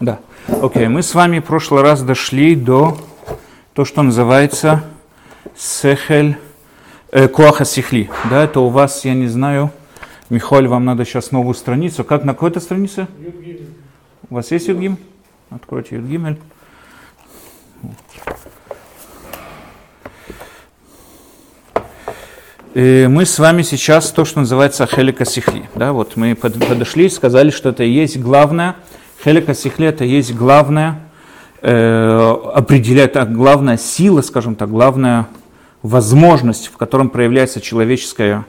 Да. Окей, okay. мы с вами в прошлый раз дошли до то, что называется сехель, э, куаха сихли. Да, это у вас, я не знаю, Михаил, вам надо сейчас новую страницу. Как на какой-то странице? У вас есть Юдгим? Откройте Юдгимель. И мы с вами сейчас то, что называется хелика сихли. Да, вот мы подошли и сказали, что это и есть главное. Хелика и есть главное, э, определяет, главная сила, скажем так, главная возможность, в котором проявляется человеческая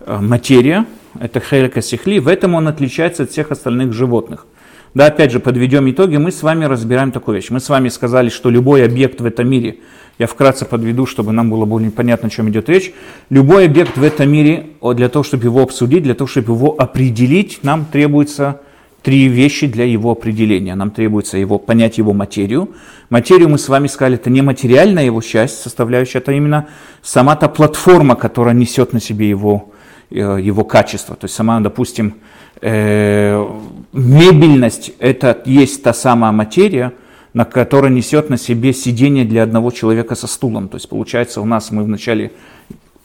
э, материя. Это хелика сихли. В этом он отличается от всех остальных животных. Да, опять же, подведем итоги, мы с вами разбираем такую вещь. Мы с вами сказали, что любой объект в этом мире, я вкратце подведу, чтобы нам было более понятно, о чем идет речь. Любой объект в этом мире, для того, чтобы его обсудить, для того, чтобы его определить, нам требуется три вещи для его определения. Нам требуется его, понять его материю. Материю мы с вами сказали, это не материальная его часть, составляющая, это именно сама та платформа, которая несет на себе его, э, его качество. То есть сама, допустим, э, мебельность – это есть та самая материя, на которой несет на себе сидение для одного человека со стулом. То есть получается у нас мы вначале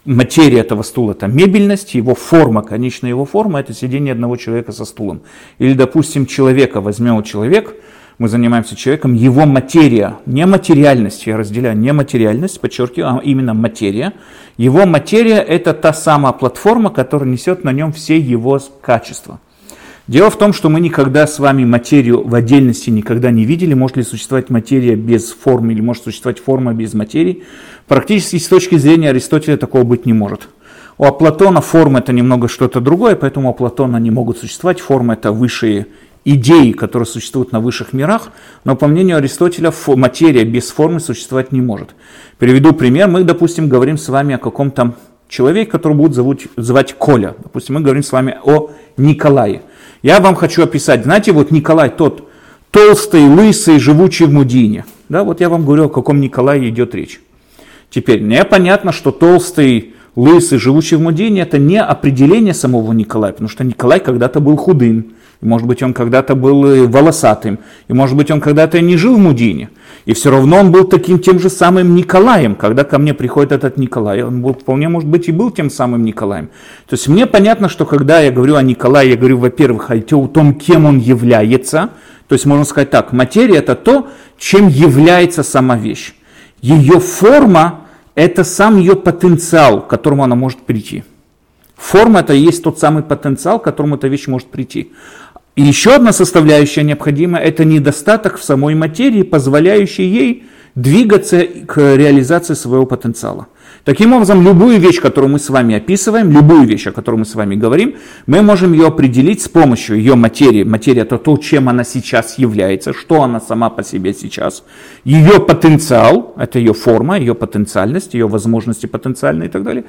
материя этого стула это мебельность, его форма, конечная его форма это сидение одного человека со стулом. Или, допустим, человека, возьмем человек, мы занимаемся человеком, его материя, не материальность, я разделяю, не материальность, подчеркиваю, а именно материя. Его материя это та самая платформа, которая несет на нем все его качества. Дело в том, что мы никогда с вами материю в отдельности никогда не видели. Может ли существовать материя без формы или может существовать форма без материи. Практически с точки зрения Аристотеля такого быть не может. У Платона форма это немного что-то другое, поэтому у Платона не могут существовать. Форма это высшие идеи, которые существуют на высших мирах, но по мнению Аристотеля материя без формы существовать не может. Приведу пример. Мы, допустим, говорим с вами о каком-то человеке, которого будут зовут, звать Коля. Допустим, мы говорим с вами о Николае. Я вам хочу описать, знаете, вот Николай тот толстый, лысый, живучий в Мудине. Да, вот я вам говорю, о каком Николае идет речь. Теперь, мне понятно, что толстый, лысый, живучий в Мудине, это не определение самого Николая, потому что Николай когда-то был худым, может быть, он когда-то был э, волосатым, и, может быть, он когда-то не жил в Мудине. И все равно он был таким тем же самым Николаем. Когда ко мне приходит этот Николай, он был, вполне, может быть, и был тем самым Николаем. То есть мне понятно, что когда я говорю о Николае, я говорю, во-первых, о том, кем он является. То есть можно сказать так, материя это то, чем является сама вещь. Ее форма – это сам ее потенциал, к которому она может прийти. Форма это и есть тот самый потенциал, к которому эта вещь может прийти. И еще одна составляющая необходимая – это недостаток в самой материи, позволяющий ей двигаться к реализации своего потенциала. Таким образом, любую вещь, которую мы с вами описываем, любую вещь, о которой мы с вами говорим, мы можем ее определить с помощью ее материи. Материя – это то, чем она сейчас является, что она сама по себе сейчас. Ее потенциал – это ее форма, ее потенциальность, ее возможности потенциальные и так далее.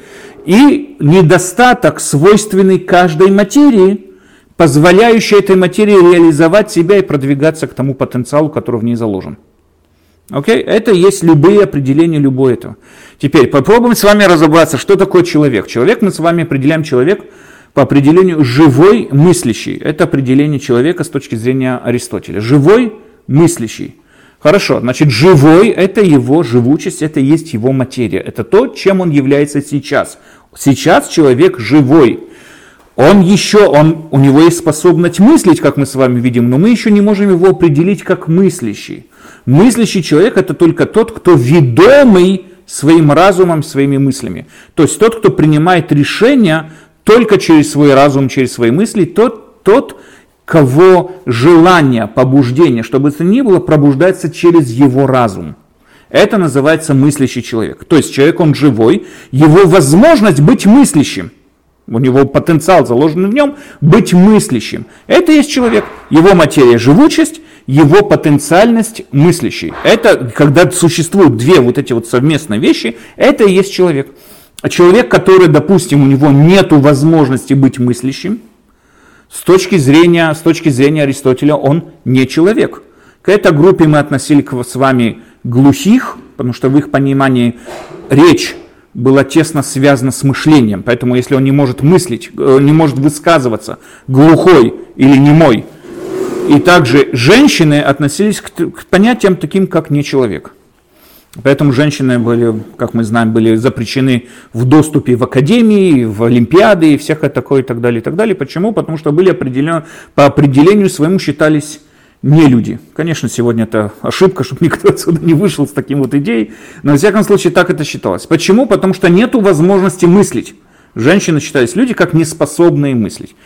И недостаток, свойственный каждой материи – позволяющая этой материи реализовать себя и продвигаться к тому потенциалу, который в ней заложен. Okay? Это есть любые определения любое этого. Теперь попробуем с вами разобраться, что такое человек. Человек, мы с вами определяем человек по определению живой мыслящий. Это определение человека с точки зрения Аристотеля. Живой мыслящий. Хорошо, значит, живой – это его живучесть, это есть его материя. Это то, чем он является сейчас. Сейчас человек живой. Он еще, он, у него есть способность мыслить, как мы с вами видим, но мы еще не можем его определить как мыслящий. Мыслящий человек это только тот, кто ведомый своим разумом, своими мыслями. То есть тот, кто принимает решения только через свой разум, через свои мысли, тот, тот кого желание, побуждение, чтобы это ни было, пробуждается через его разум. Это называется мыслящий человек. То есть человек, он живой, его возможность быть мыслящим – у него потенциал заложен в нем быть мыслящим. Это есть человек. Его материя живучесть, его потенциальность мыслящий. Это когда существуют две вот эти вот совместные вещи, это и есть человек. А человек, который, допустим, у него нет возможности быть мыслящим, с точки зрения, с точки зрения Аристотеля он не человек. К этой группе мы относили с вами глухих, потому что в их понимании речь было тесно связано с мышлением. Поэтому если он не может мыслить, э, не может высказываться, глухой или немой, И также женщины относились к, к понятиям таким, как не человек. Поэтому женщины были, как мы знаем, были запрещены в доступе в академии, в олимпиады и всякое такое и так далее, и так далее. Почему? Потому что были определен, по определению своему считались не люди. Конечно, сегодня это ошибка, чтобы никто отсюда не вышел с таким вот идеей, но во всяком случае так это считалось. Почему? Потому что нету возможности мыслить. Женщины считались люди как неспособные мыслить.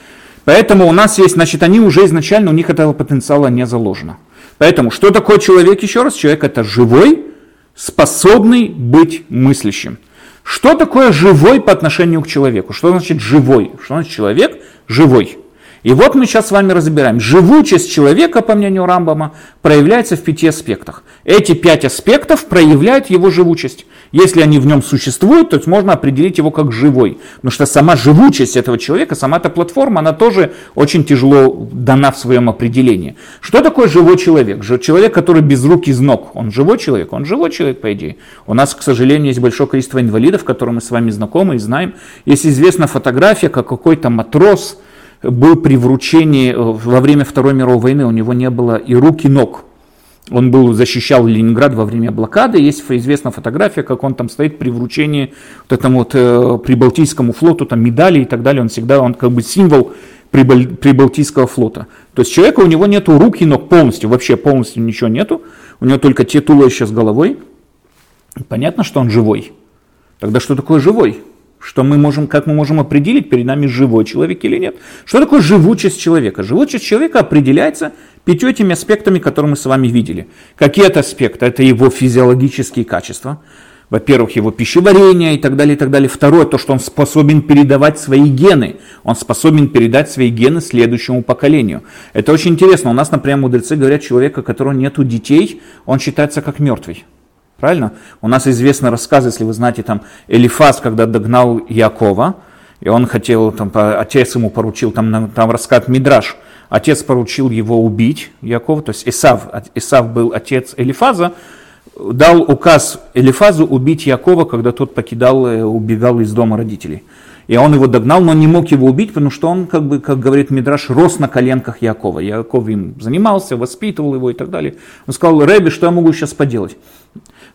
Поэтому у нас есть, значит, они уже изначально, у них этого потенциала не заложено. Поэтому, что такое человек, еще раз, человек это живой, способный быть мыслящим. Что такое живой по отношению к человеку? Что значит живой? Что значит человек живой? И вот мы сейчас с вами разбираем. Живучесть человека, по мнению Рамбама, проявляется в пяти аспектах. Эти пять аспектов проявляют его живучесть. Если они в нем существуют, то можно определить его как живой. Потому что сама живучесть этого человека, сама эта платформа, она тоже очень тяжело дана в своем определении. Что такое живой человек? Человек, который без рук и ног. Он живой человек? Он живой человек, по идее. У нас, к сожалению, есть большое количество инвалидов, которым мы с вами знакомы и знаем. Есть известна фотография, как какой-то матрос был при вручении во время Второй мировой войны, у него не было и рук, и ног. Он был, защищал Ленинград во время блокады. Есть известная фотография, как он там стоит при вручении вот этому вот э, Прибалтийскому флоту, там медали и так далее. Он всегда, он как бы символ Прибаль, Прибалтийского флота. То есть человека у него нету рук и ног полностью, вообще полностью ничего нету. У него только те туловища с головой. Понятно, что он живой. Тогда что такое живой? Что мы можем, как мы можем определить, перед нами живой человек или нет? Что такое живучесть человека? Живучесть человека определяется пятью этими аспектами, которые мы с вами видели. Какие это аспекты? Это его физиологические качества. Во-первых, его пищеварение и так далее, и так далее. Второе, то, что он способен передавать свои гены. Он способен передать свои гены следующему поколению. Это очень интересно. У нас, например, мудрецы говорят, человека, у которого нету детей, он считается как мертвый. Правильно? У нас известны рассказы, если вы знаете, там Элифаз, когда догнал Якова, и он хотел, там, отец ему поручил, там, там рассказ Мидраш, отец поручил его убить, Якова, то есть Исав, Исав был отец Элифаза, дал указ Элифазу убить Якова, когда тот покидал, э, убегал из дома родителей. И он его догнал, но не мог его убить, потому что он, как бы, как говорит Мидраш, рос на коленках Якова. Яков им занимался, воспитывал его и так далее. Он сказал, Рэби, что я могу сейчас поделать?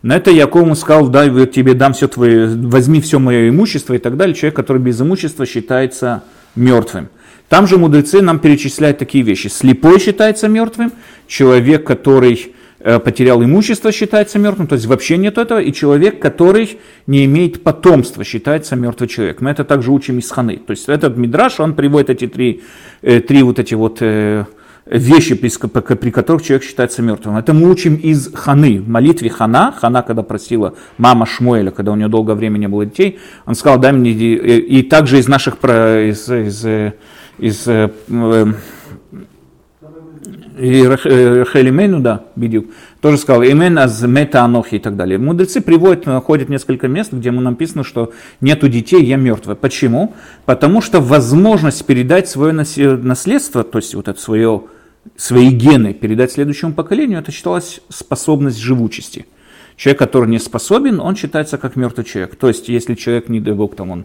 На это Яков сказал, дай я тебе дам все твое, возьми все мое имущество и так далее. Человек, который без имущества считается мертвым. Там же мудрецы нам перечисляют такие вещи. Слепой считается мертвым, человек, который э, потерял имущество, считается мертвым, то есть вообще нет этого, и человек, который не имеет потомства, считается мертвый человек. Мы это также учим из Ханы. То есть этот мидраш, он приводит эти три, э, три вот эти вот э, вещи, при, при которых человек считается мертвым. Это мы учим из Ханы, в молитве Хана. Хана, когда просила мама Шмуэля, когда у нее долгое время не было детей, он сказал, дай мне, и, и также из наших, из, из, из э, и Рахелимену, да, Бидюк, тоже сказал, имен аз мета анохи и так далее. Мудрецы приводят, находят несколько мест, где ему написано, что нету детей, я мертвый. Почему? Потому что возможность передать свое наследство, то есть вот это свое, свои гены передать следующему поколению, это считалось способность живучести. Человек, который не способен, он считается как мертвый человек. То есть, если человек, не дай бог, там он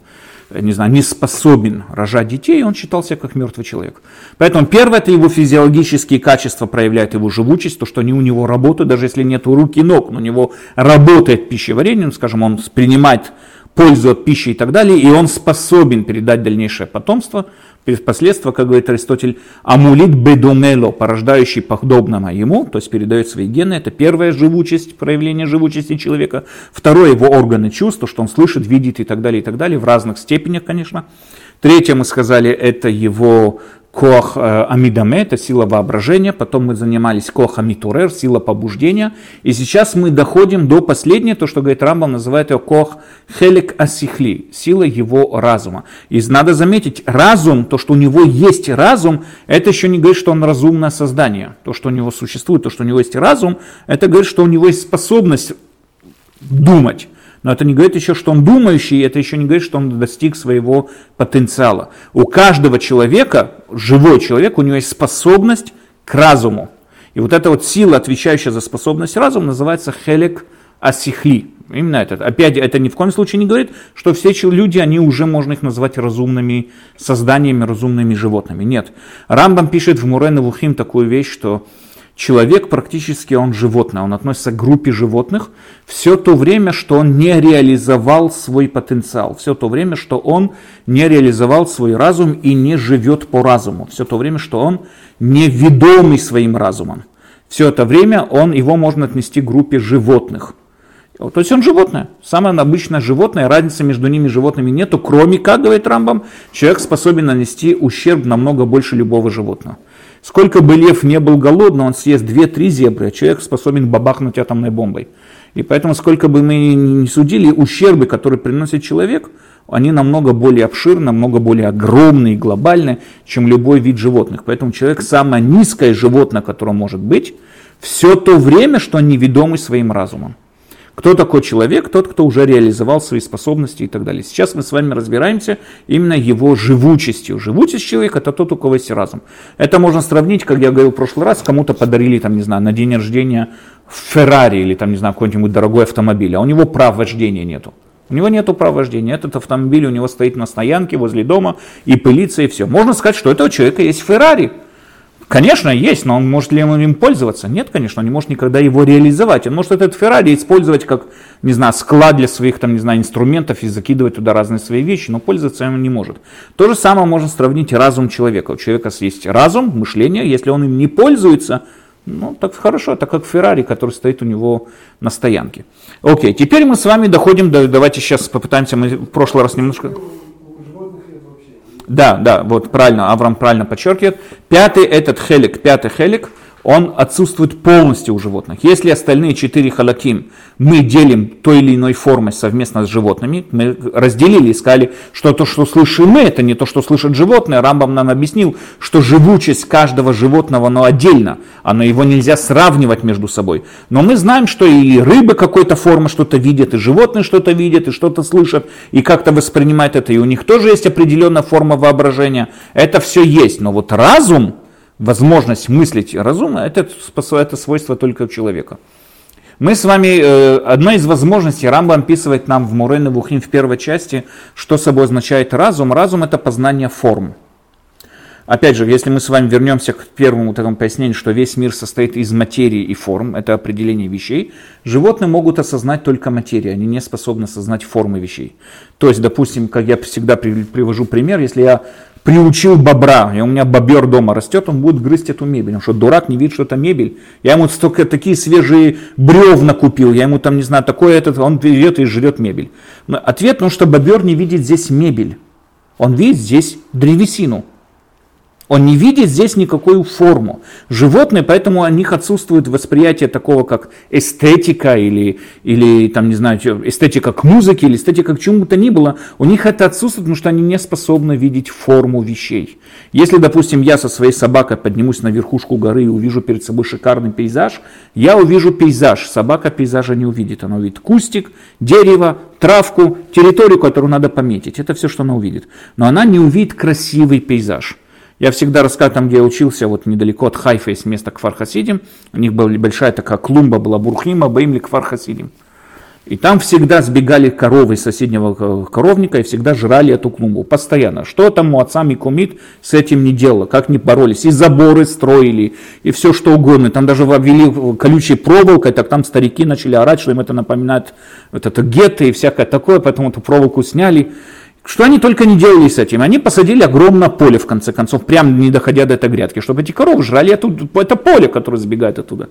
не знаю, не способен рожать детей, он считался как мертвый человек. Поэтому первое, это его физиологические качества проявляют его живучесть, то, что они у него работают, даже если нет рук и ног, но у него работает пищеварение, скажем, он принимает пользу от пищи и так далее, и он способен передать дальнейшее потомство – Впоследствии, как говорит Аристотель, амулит бедумело, порождающий подобного ему, то есть передает свои гены, это первая живучесть, проявление живучести человека. Второе, его органы чувств, что он слышит, видит и так далее, и так далее, в разных степенях, конечно. Третье, мы сказали, это его Кох э, Амидаме, это сила воображения, потом мы занимались Кох Амитурер, сила побуждения, и сейчас мы доходим до последнего, то, что говорит Рамбам, называет его Кох Хелик Асихли, сила его разума. И надо заметить, разум, то, что у него есть разум, это еще не говорит, что он разумное создание. То, что у него существует, то, что у него есть разум, это говорит, что у него есть способность думать. Но это не говорит еще, что он думающий, это еще не говорит, что он достиг своего потенциала. У каждого человека, живой человек, у него есть способность к разуму. И вот эта вот сила, отвечающая за способность разума, называется хелек асихли. Именно это. Опять, это ни в коем случае не говорит, что все люди, они уже можно их назвать разумными созданиями, разумными животными. Нет. Рамбам пишет в Мурен Вухим такую вещь, что человек практически он животное, он относится к группе животных все то время, что он не реализовал свой потенциал, все то время, что он не реализовал свой разум и не живет по разуму, все то время, что он не ведомый своим разумом. Все это время он, его можно отнести к группе животных. То есть он животное, самое обычное животное, разницы между ними животными нету, кроме, как говорит Рамбам, человек способен нанести ущерб намного больше любого животного. Сколько бы лев не был голодный, он съест 2-3 зебры, а человек способен бабахнуть атомной бомбой. И поэтому, сколько бы мы ни судили, ущербы, которые приносит человек, они намного более обширны, намного более огромные и глобальные, чем любой вид животных. Поэтому человек самое низкое животное, которое может быть, все то время, что он неведомый своим разумом. Кто такой человек? Тот, кто уже реализовал свои способности и так далее. Сейчас мы с вами разбираемся именно его живучестью. Живучесть человека – это тот, у кого есть разум. Это можно сравнить, как я говорил в прошлый раз, кому-то подарили, там, не знаю, на день рождения Феррари или, там, не знаю, какой-нибудь дорогой автомобиль, а у него прав вождения нету. У него нет права вождения. Этот автомобиль у него стоит на стоянке возле дома и пылится, и все. Можно сказать, что у этого человека есть Феррари. Конечно, есть, но он может ли им пользоваться? Нет, конечно, он не может никогда его реализовать. Он может этот Феррари использовать как, не знаю, склад для своих, там, не знаю, инструментов и закидывать туда разные свои вещи, но пользоваться им не может. То же самое можно сравнить разум человека. У человека есть разум, мышление, если он им не пользуется, ну, так хорошо, так как Феррари, который стоит у него на стоянке. Окей, теперь мы с вами доходим до, давайте сейчас попытаемся, мы в прошлый раз немножко... Да, да, вот правильно, Авраам правильно подчеркивает. Пятый этот хелик, пятый хелик, он отсутствует полностью у животных. Если остальные четыре халаким мы делим той или иной формой совместно с животными, мы разделили и сказали, что то, что слышим мы, это не то, что слышат животные. Рамбам нам объяснил, что живучесть каждого животного, оно отдельно, оно его нельзя сравнивать между собой. Но мы знаем, что и рыбы какой-то формы что-то видят, и животные что-то видят, и что-то слышат, и как-то воспринимают это, и у них тоже есть определенная форма воображения. Это все есть, но вот разум, возможность мыслить разумно, это, это свойство только у человека. Мы с вами, э, из возможностей, Рамба описывает нам в Мурен Вухим в первой части, что собой означает разум. Разум это познание форм. Опять же, если мы с вами вернемся к первому вот этому пояснению, что весь мир состоит из материи и форм, это определение вещей, животные могут осознать только материю, они не способны осознать формы вещей. То есть, допустим, как я всегда привожу пример, если я приучил бобра, и у меня бобер дома растет, он будет грызть эту мебель. Он что, дурак, не видит, что это мебель? Я ему столько такие свежие бревна купил, я ему там, не знаю, такое, этот, он берет и жрет мебель. Но ответ, потому что бобер не видит здесь мебель. Он видит здесь древесину. Он не видит здесь никакую форму. Животные, поэтому у них отсутствует восприятие такого, как эстетика или, или там, не знаю, эстетика к музыке или эстетика к чему-то ни было. У них это отсутствует, потому что они не способны видеть форму вещей. Если, допустим, я со своей собакой поднимусь на верхушку горы и увижу перед собой шикарный пейзаж, я увижу пейзаж. Собака пейзажа не увидит. Она увидит кустик, дерево, травку, территорию, которую надо пометить. Это все, что она увидит. Но она не увидит красивый пейзаж. Я всегда рассказываю, там, где я учился, вот недалеко от Хайфа есть место Кфархасидим. У них была большая такая клумба, была Бурхима, Баимли Кфархасидим. И там всегда сбегали коровы из соседнего коровника и всегда жрали эту клумбу. Постоянно. Что там отца Микумит с этим не делала, как не боролись. И заборы строили, и все что угодно. Там даже обвели колючей проволокой, так там старики начали орать, что им это напоминает вот это гетто и всякое такое, поэтому эту проволоку сняли. Что они только не делали с этим? Они посадили огромное поле, в конце концов, прямо не доходя до этой грядки, чтобы эти коровы жрали эту, это поле, которое сбегает оттуда.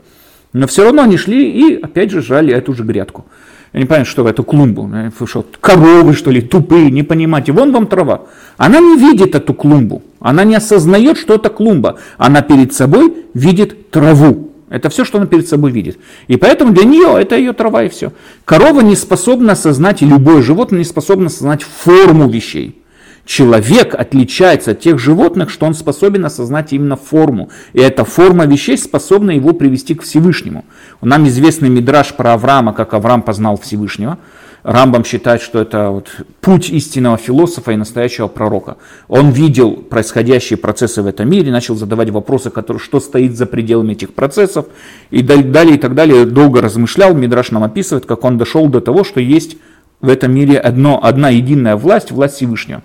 Но все равно они шли и опять же жрали эту же грядку. Я не понимаю, что эту клумбу. Вы что, коровы, что ли, тупые, не понимаете. Вон вам трава. Она не видит эту клумбу. Она не осознает, что это клумба. Она перед собой видит траву. Это все, что она перед собой видит. И поэтому для нее это ее трава и все. Корова не способна осознать, и любое животное не способно осознать форму вещей. Человек отличается от тех животных, что он способен осознать именно форму. И эта форма вещей способна его привести к Всевышнему. Нам известный мидраж про Авраама, как Авраам познал Всевышнего. Рамбам считает, что это вот путь истинного философа и настоящего пророка. Он видел происходящие процессы в этом мире, начал задавать вопросы, которые, что стоит за пределами этих процессов, и далее и так далее. Долго размышлял, Мидраш нам описывает, как он дошел до того, что есть в этом мире одно, одна единая власть, власть Всевышнего.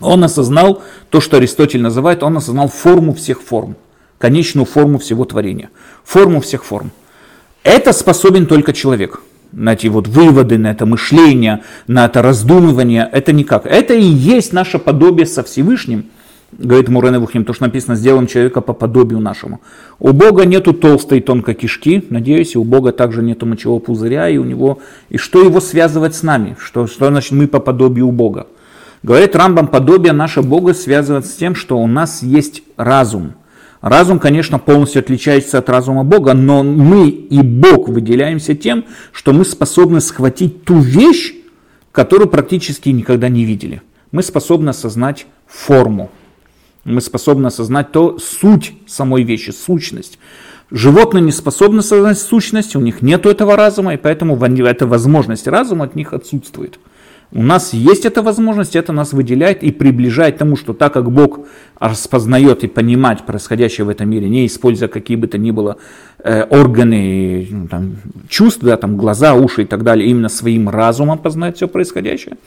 Он осознал то, что Аристотель называет, он осознал форму всех форм, конечную форму всего творения, форму всех форм. Это способен только человек. На эти вот выводы, на это мышление, на это раздумывание, это никак. Это и есть наше подобие со Всевышним, говорит Мурен Вухим, то, что написано, сделаем человека по подобию нашему. У Бога нету толстой тонкой кишки, надеюсь, и у Бога также нету мочевого пузыря, и у него, и что его связывать с нами, что, что значит мы по подобию Бога. Говорит Рамбам, подобие наше Бога связывает с тем, что у нас есть разум. Разум, конечно, полностью отличается от разума Бога, но мы и Бог выделяемся тем, что мы способны схватить ту вещь, которую практически никогда не видели. Мы способны осознать форму, мы способны осознать то суть самой вещи, сущность. Животные не способны осознать сущность, у них нет этого разума, и поэтому эта возможность разума от них отсутствует. У нас есть эта возможность, это нас выделяет и приближает к тому, что так как Бог распознает и понимает происходящее в этом мире, не используя какие бы то ни было э, органы ну, там, чувств, да, там, глаза, уши и так далее, именно своим разумом познать все происходящее,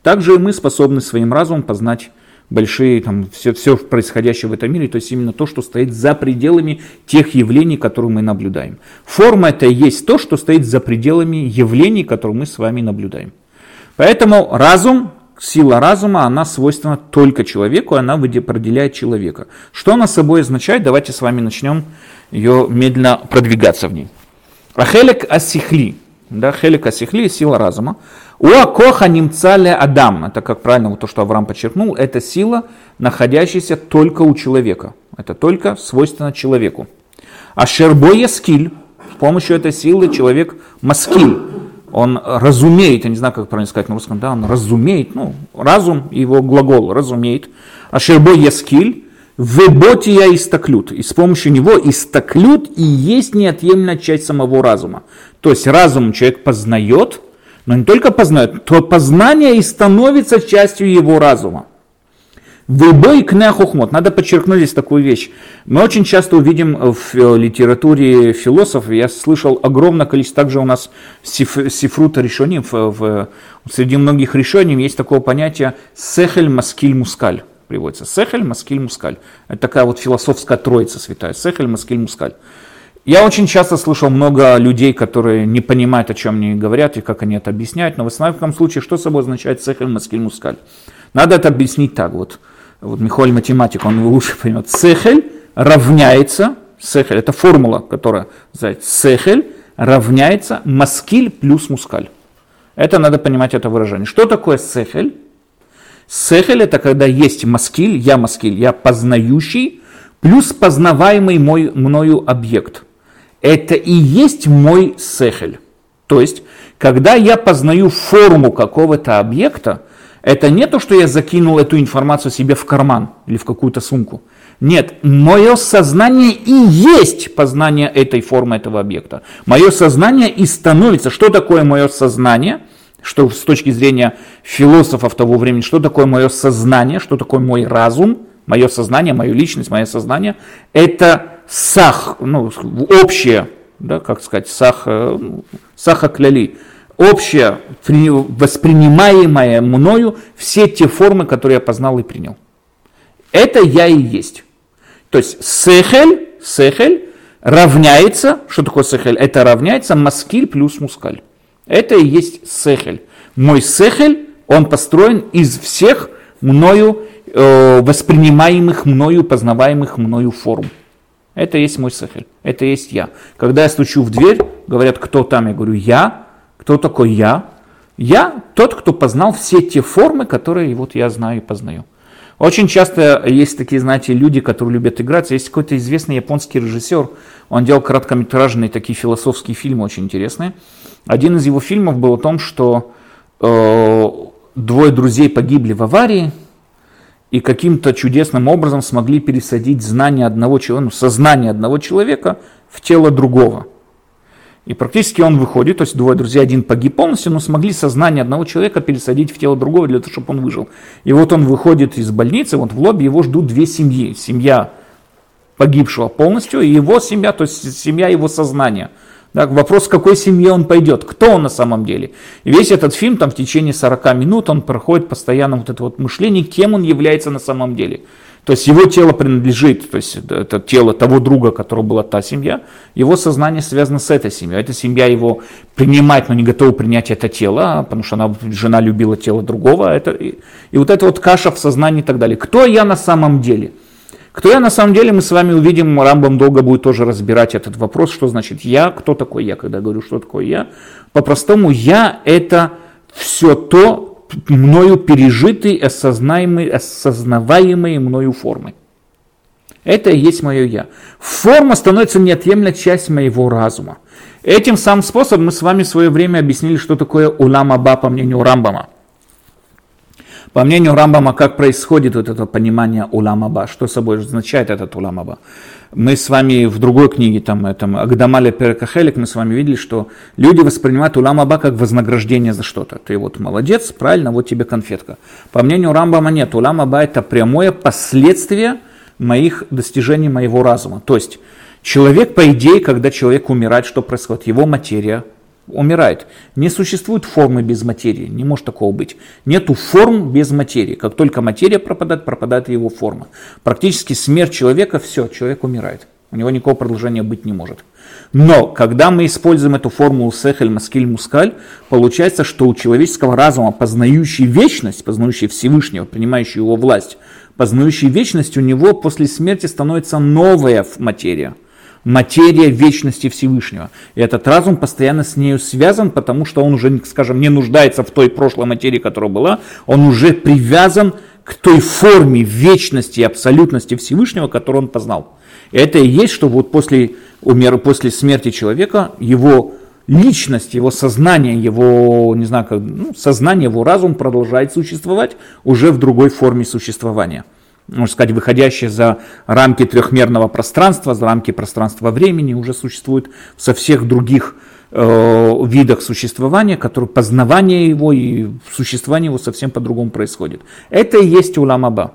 также и мы способны своим разумом познать большие, там, все, все происходящее в этом мире, то есть именно то, что стоит за пределами тех явлений, которые мы наблюдаем. Форма это и есть то, что стоит за пределами явлений, которые мы с вами наблюдаем. Поэтому разум, сила разума, она свойственна только человеку, она определяет человека. Что она собой означает? Давайте с вами начнем ее медленно продвигаться в ней. Ахелек асихли, да, хелек асихли, сила разума. У акоха немцале адам, это как правильно вот то, что Авраам подчеркнул, это сила, находящаяся только у человека. Это только свойственно человеку. А шербоя скиль, с помощью этой силы человек маскиль, он разумеет, я не знаю, как правильно сказать на русском, да, он разумеет, ну, разум, его глагол разумеет, а шербо яскиль, я истоклют, и с помощью него истоклют и есть неотъемлемая часть самого разума. То есть разум человек познает, но не только познает, то познание и становится частью его разума. Выбой кне хухмот. Надо подчеркнуть здесь такую вещь. Мы очень часто увидим в литературе философов, я слышал огромное количество, также у нас сифрута решений, в, в, среди многих решений есть такое понятие сехель маскиль мускаль. Приводится сехель, маскиль, мускаль. Это такая вот философская троица святая. Сехель, маскиль, мускаль. Я очень часто слышал много людей, которые не понимают, о чем они говорят и как они это объясняют, но в основном случае, что собой означает сехель, маскиль, мускаль? Надо это объяснить так вот вот Михаил математик, он лучше поймет, сехель равняется, сехель, это формула, которая называется сехель, равняется маскиль плюс мускаль. Это надо понимать, это выражение. Что такое сехель? Сехель это когда есть маскиль, я маскиль, я познающий, плюс познаваемый мой, мною объект. Это и есть мой сехель. То есть, когда я познаю форму какого-то объекта, это не то, что я закинул эту информацию себе в карман или в какую-то сумку. Нет, мое сознание и есть познание этой формы, этого объекта. Мое сознание и становится. Что такое мое сознание? Что с точки зрения философов того времени, что такое мое сознание, что такое мой разум, мое сознание, мою личность, мое сознание, это сах, ну, общее, да, как сказать, сах, э, саха кляли, общее, воспринимаемое мною, все те формы, которые я познал и принял. Это я и есть. То есть сехель, сехель равняется, что такое сехель? Это равняется маскиль плюс мускаль. Это и есть сехель. Мой сехель, он построен из всех мною э, воспринимаемых мною, познаваемых мною форм. Это есть мой сехель, это есть я. Когда я стучу в дверь, говорят, кто там, я говорю, я, кто такой я? Я тот, кто познал все те формы, которые вот я знаю и познаю. Очень часто есть такие, знаете, люди, которые любят играть. Есть какой-то известный японский режиссер, он делал короткометражные такие философские фильмы, очень интересные. Один из его фильмов был о том, что э, двое друзей погибли в аварии, и каким-то чудесным образом смогли пересадить знание одного человека, ну, сознание одного человека в тело другого. И практически он выходит, то есть двое друзей, один погиб полностью, но смогли сознание одного человека пересадить в тело другого для того, чтобы он выжил. И вот он выходит из больницы, вот в лобби его ждут две семьи. Семья погибшего полностью и его семья, то есть семья его сознания. Так, вопрос, к какой семье он пойдет, кто он на самом деле. И весь этот фильм там в течение 40 минут, он проходит постоянно вот это вот мышление, кем он является на самом деле. То есть его тело принадлежит, то есть это тело того друга, которого была та семья, его сознание связано с этой семьей. Эта семья его принимает, но не готова принять это тело, потому что она, жена любила тело другого. Это, и, и вот это вот каша в сознании и так далее. Кто я на самом деле? Кто я на самом деле, мы с вами увидим, Рамбам долго будет тоже разбирать этот вопрос, что значит я, кто такой я, когда говорю, что такое я. По-простому, я это все то, мною пережитые, осознаемые, осознаваемые мною формы. Это и есть мое я. Форма становится неотъемлемой частью моего разума. Этим самым способом мы с вами в свое время объяснили, что такое улам аба по мнению Рамбама. По мнению Рамбама, как происходит вот это понимание улам аба, что собой означает этот улам аба. Мы с вами в другой книге, там, этом, Агдамале Перекахелик, мы с вами видели, что люди воспринимают улам аба как вознаграждение за что-то. Ты вот молодец, правильно, вот тебе конфетка. По мнению Рамбама нет, улам аба это прямое последствие моих достижений моего разума. То есть человек, по идее, когда человек умирает, что происходит? Его материя умирает. Не существует формы без материи, не может такого быть. Нету форм без материи. Как только материя пропадает, пропадает его форма. Практически смерть человека, все, человек умирает. У него никакого продолжения быть не может. Но когда мы используем эту формулу сехель, маскиль, мускаль, получается, что у человеческого разума, познающий вечность, познающий Всевышнего, принимающий его власть, познающий вечность, у него после смерти становится новая материя – материя вечности Всевышнего. И этот разум постоянно с нею связан, потому что он уже, скажем, не нуждается в той прошлой материи, которая была, он уже привязан к той форме вечности и абсолютности Всевышнего, которую он познал. И это и есть, что вот после, умер, после смерти человека его личность, его сознание, его, не знаю, как, ну, сознание, его разум продолжает существовать уже в другой форме существования можно сказать, выходящие за рамки трехмерного пространства, за рамки пространства времени, уже существует со всех других э, видах существования, которые познавание его и существование его совсем по-другому происходит. Это и есть уламаба.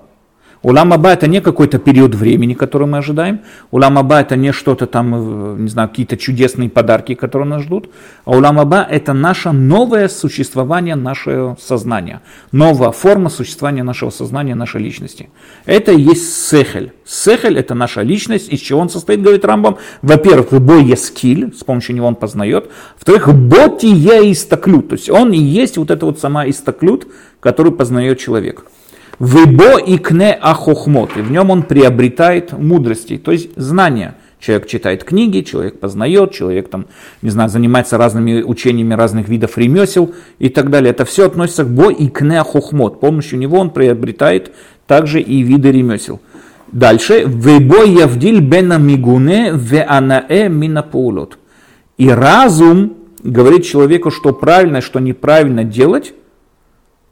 Улам Аба это не какой-то период времени, который мы ожидаем. Улам Аба это не что-то там, э, не знаю, какие-то чудесные подарки, которые нас ждут. А Улам Аба это наше новое существование нашего сознания. Новая форма существования нашего сознания, нашей личности. Это и есть сехель. Сехель это наша личность. Из чего он состоит, говорит Рамбам? Во-первых, бой скиль, с помощью него он познает. Во-вторых, боти я истаклют. То есть он и есть вот это вот сама истаклют, который познает человек. Выбо и кне ахохмот. И в нем он приобретает мудрости, то есть знания. Человек читает книги, человек познает, человек там, не знаю, занимается разными учениями разных видов ремесел и так далее. Это все относится к бо и кне ахохмот. С помощью него он приобретает также и виды ремесел. Дальше. Вебо явдиль бена мигуне ве анаэ мина И разум говорит человеку, что правильно, что неправильно делать,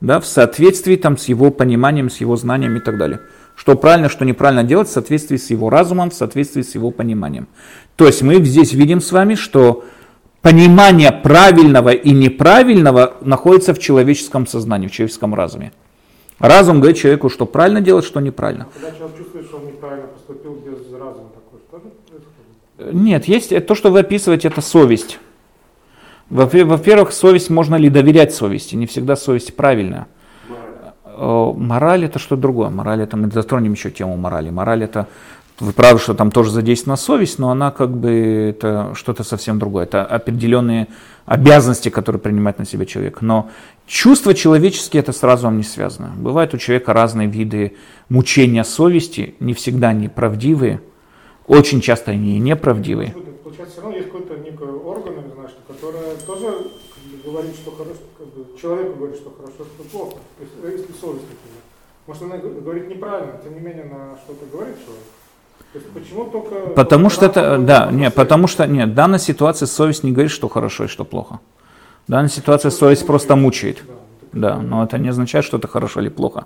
да, в соответствии там, с его пониманием, с его знанием и так далее. Что правильно, что неправильно делать в соответствии с его разумом, в соответствии с его пониманием. То есть мы здесь видим с вами, что понимание правильного и неправильного находится в человеческом сознании, в человеческом разуме. Разум говорит человеку, что правильно делать, что неправильно. Когда человек чувствует, что он неправильно поступил без разума, такое тоже происходит? Нет, есть то, что вы описываете, это совесть. Во-первых, совесть, можно ли доверять совести? Не всегда совесть правильная. Мораль, мораль это что другое. Мораль это мы затронем еще тему морали. Мораль это вы правы, что там тоже задействована совесть, но она как бы это что-то совсем другое. Это определенные обязанности, которые принимает на себя человек. Но чувства человеческие это сразу вам не связано. Бывают у человека разные виды мучения совести, не всегда они правдивые, очень часто они неправдивые. Получается, все равно есть какой-то некий орган, которая тоже как бы, говорит, что хорошо, как бы, человеку говорит, что хорошо, что плохо. То есть, э, если совесть, например. Может, она говорит неправильно, тем не менее, на что-то говорит человек. То есть, почему только... Потому что это, да, нет, потому что, нет, в данной ситуации совесть не говорит, что хорошо и что плохо. В данной ситуации совесть просто мучает. Да, но это не означает, что это хорошо или плохо.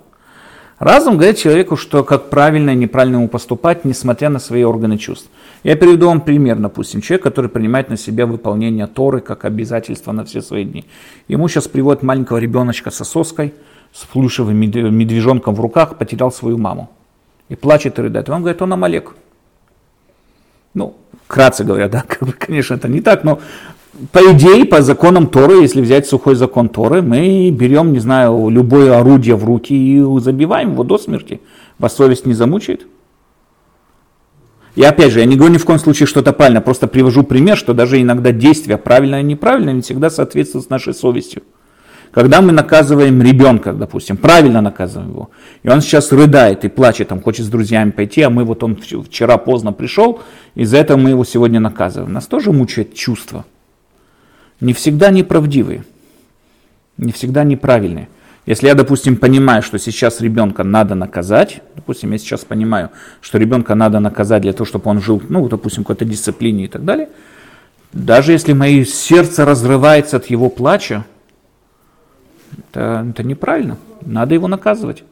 Разум говорит человеку, что как правильно и неправильно ему поступать, несмотря на свои органы чувств. Я приведу вам пример, допустим, человек, который принимает на себя выполнение Торы как обязательство на все свои дни. Ему сейчас приводят маленького ребеночка с соской, с плюшевым медвежонком в руках, потерял свою маму. И плачет и рыдает. И он говорит, он Амалек. Ну, вкратце говоря, да, конечно, это не так, но по идее, по законам Торы, если взять сухой закон Торы, мы берем, не знаю, любое орудие в руки и забиваем его до смерти. Вас совесть не замучает? И опять же, я не говорю ни в коем случае, что это правильно, просто привожу пример, что даже иногда действия правильное и неправильное не всегда соответствуют нашей совестью. Когда мы наказываем ребенка, допустим, правильно наказываем его, и он сейчас рыдает и плачет, там, хочет с друзьями пойти, а мы вот он вчера поздно пришел, из-за этого мы его сегодня наказываем. Нас тоже мучает чувство не всегда неправдивые, не всегда неправильные. Если я, допустим, понимаю, что сейчас ребенка надо наказать, допустим, я сейчас понимаю, что ребенка надо наказать для того, чтобы он жил, ну, допустим, какой-то дисциплине и так далее, даже если мое сердце разрывается от его плача, это, это неправильно, надо его наказывать.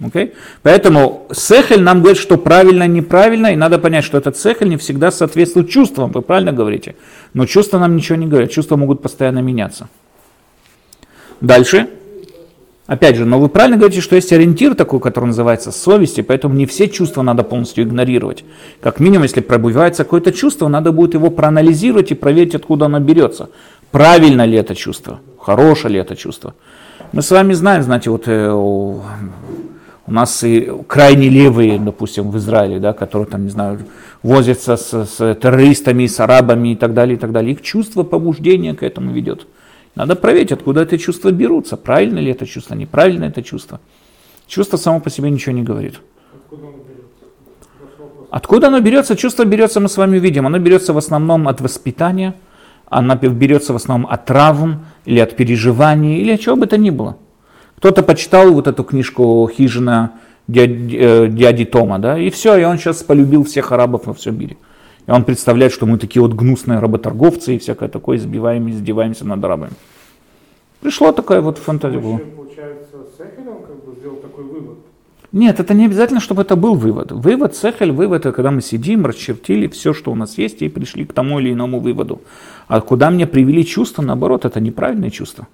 Okay? Поэтому сехель нам говорит, что правильно, неправильно, и надо понять, что этот сехель не всегда соответствует чувствам, вы правильно говорите. Но чувства нам ничего не говорят, чувства могут постоянно меняться. Дальше. Опять же, но вы правильно говорите, что есть ориентир такой, который называется совесть, и поэтому не все чувства надо полностью игнорировать. Как минимум, если пробивается какое-то чувство, надо будет его проанализировать и проверить, откуда оно берется. Правильно ли это чувство, хорошее ли это чувство. Мы с вами знаем, знаете, вот э, у нас и крайне левые, допустим, в Израиле, да, которые там, не знаю, возятся с, с террористами, с арабами и так далее, и так далее. Их чувство побуждения к этому ведет. Надо проверить, откуда это чувство берутся. Правильно ли это чувство, неправильно это чувство. Чувство само по себе ничего не говорит. Откуда оно берется? Чувство берется, мы с вами увидим. Оно берется в основном от воспитания, оно берется в основном от травм, или от переживаний, или от чего бы то ни было. Кто-то почитал вот эту книжку «Хижина дяди, э, дяди Тома», да, и все, и он сейчас полюбил всех арабов во всем мире. И он представляет, что мы такие вот гнусные работорговцы и всякое такое, избиваем, издеваемся над арабами. Пришло такая вот фантазия. Получается, Сехелем как бы сделал такой вывод. Нет, это не обязательно, чтобы это был вывод. Вывод, Сехель, вывод, это когда мы сидим, расчертили все, что у нас есть, и пришли к тому или иному выводу. А куда мне привели чувства, наоборот, это неправильные чувства.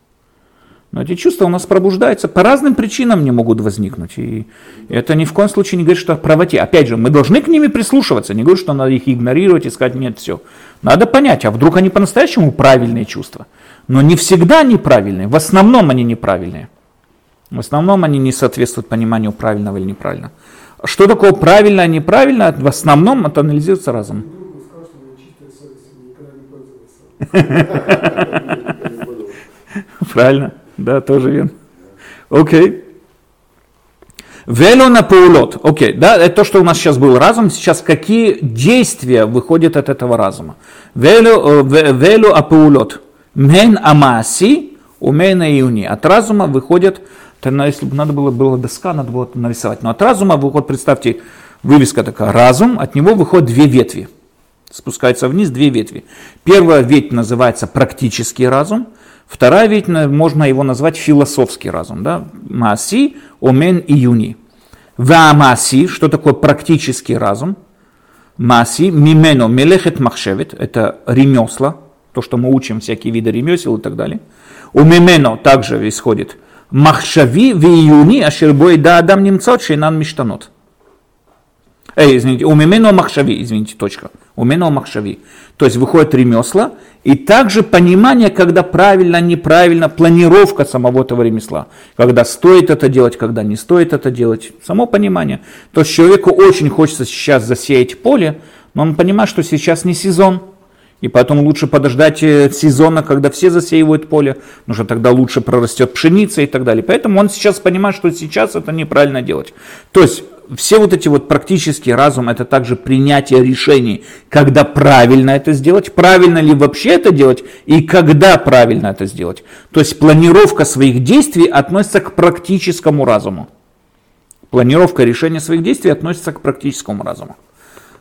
Но эти чувства у нас пробуждаются, по разным причинам не могут возникнуть. И это ни в коем случае не говорит, что о правоте. Опять же, мы должны к ними прислушиваться, не говорю, что надо их игнорировать и сказать, нет, все. Надо понять, а вдруг они по-настоящему правильные чувства. Но не всегда неправильные, в основном они неправильные. В основном они не соответствуют пониманию правильного или неправильного. Что такое правильно и неправильно, в основном это анализируется разом. Правильно. Да, тоже верно. Окей. Вело на паулот. Окей, да, это то, что у нас сейчас был разум. Сейчас какие действия выходят от этого разума? Вело, э, вело апаулот. Мен амаси, умен иуни. От разума выходят, если бы надо было, было доска, надо было нарисовать. Но от разума выходит, представьте, вывеска такая, разум, от него выходят две ветви. Спускаются вниз две ветви. Первая ветвь называется практический разум, Вторая ведь можно его назвать философский разум. Да? Маси, омен и юни. Ва маси, что такое практический разум? Маси, мимено, мелехет махшевет, это ремесла, то, что мы учим, всякие виды ремесел и так далее. У мимено также исходит махшави в июни, ашербой да адам немцот шейнан миштанот. Эй, извините, у мимено махшави, извините, точка. У мимено махшави. То есть выходит ремесла, и также понимание, когда правильно, неправильно, планировка самого этого ремесла. Когда стоит это делать, когда не стоит это делать. Само понимание. То есть человеку очень хочется сейчас засеять поле, но он понимает, что сейчас не сезон. И поэтому лучше подождать э, сезона, когда все засеивают поле, потому что тогда лучше прорастет пшеница и так далее. Поэтому он сейчас понимает, что сейчас это неправильно делать. То есть все вот эти вот практический разум, это также принятие решений, когда правильно это сделать, правильно ли вообще это делать и когда правильно это сделать. То есть планировка своих действий относится к практическому разуму. Планировка решения своих действий относится к практическому разуму.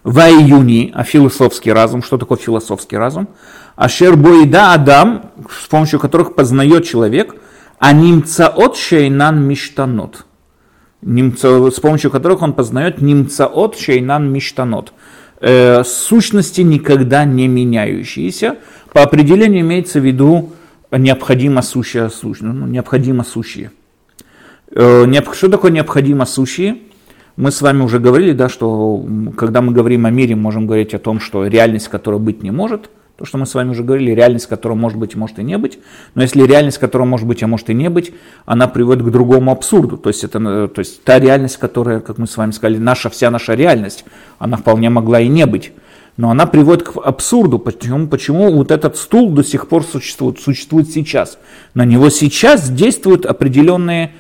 В июни, а философский разум, что такое философский разум? Ашер боида адам, с помощью которых познает человек, а немца от шейнан миштанот с помощью которых он познает нимцаот шейнан миштанот, э, сущности никогда не меняющиеся. По определению имеется в виду необходимо сущее, ну, необходимо сущие. Э, что такое необходимо сущие? Мы с вами уже говорили, да, что когда мы говорим о мире, можем говорить о том, что реальность, которая быть не может – то, что мы с вами уже говорили, реальность, которая может быть, может и не быть. Но если реальность, которая может быть, а может и не быть, она приводит к другому абсурду. То есть, это, э, то есть та реальность, которая, как мы с вами сказали, наша, вся наша реальность, она вполне могла и не быть. Но она приводит к абсурду. Почему, почему вот этот стул до сих пор существует, существует сейчас? На него сейчас действуют определенные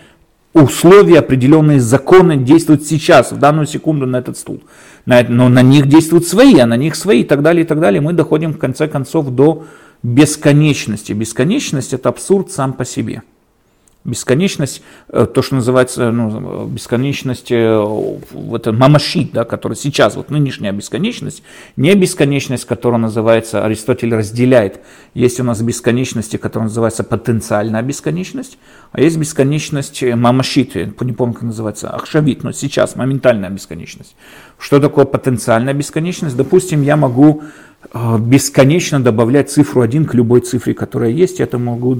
условия, определенные законы действуют сейчас, в данную секунду на этот стул но на них действуют свои, а на них свои и так далее, и так далее. Мы доходим в конце концов до бесконечности. Бесконечность это абсурд сам по себе. Бесконечность, э, то, что называется, ну, бесконечность, э, это мамашит, да, который сейчас, вот нынешняя бесконечность, не бесконечность, которая называется, Аристотель разделяет. Есть у нас бесконечности, которая называется потенциальная бесконечность, а есть бесконечность мамашит, я не помню, как называется, ахшавит, но сейчас моментальная бесконечность. Что такое потенциальная бесконечность? Допустим, я могу э, бесконечно добавлять цифру 1 к любой цифре, которая есть, я это могу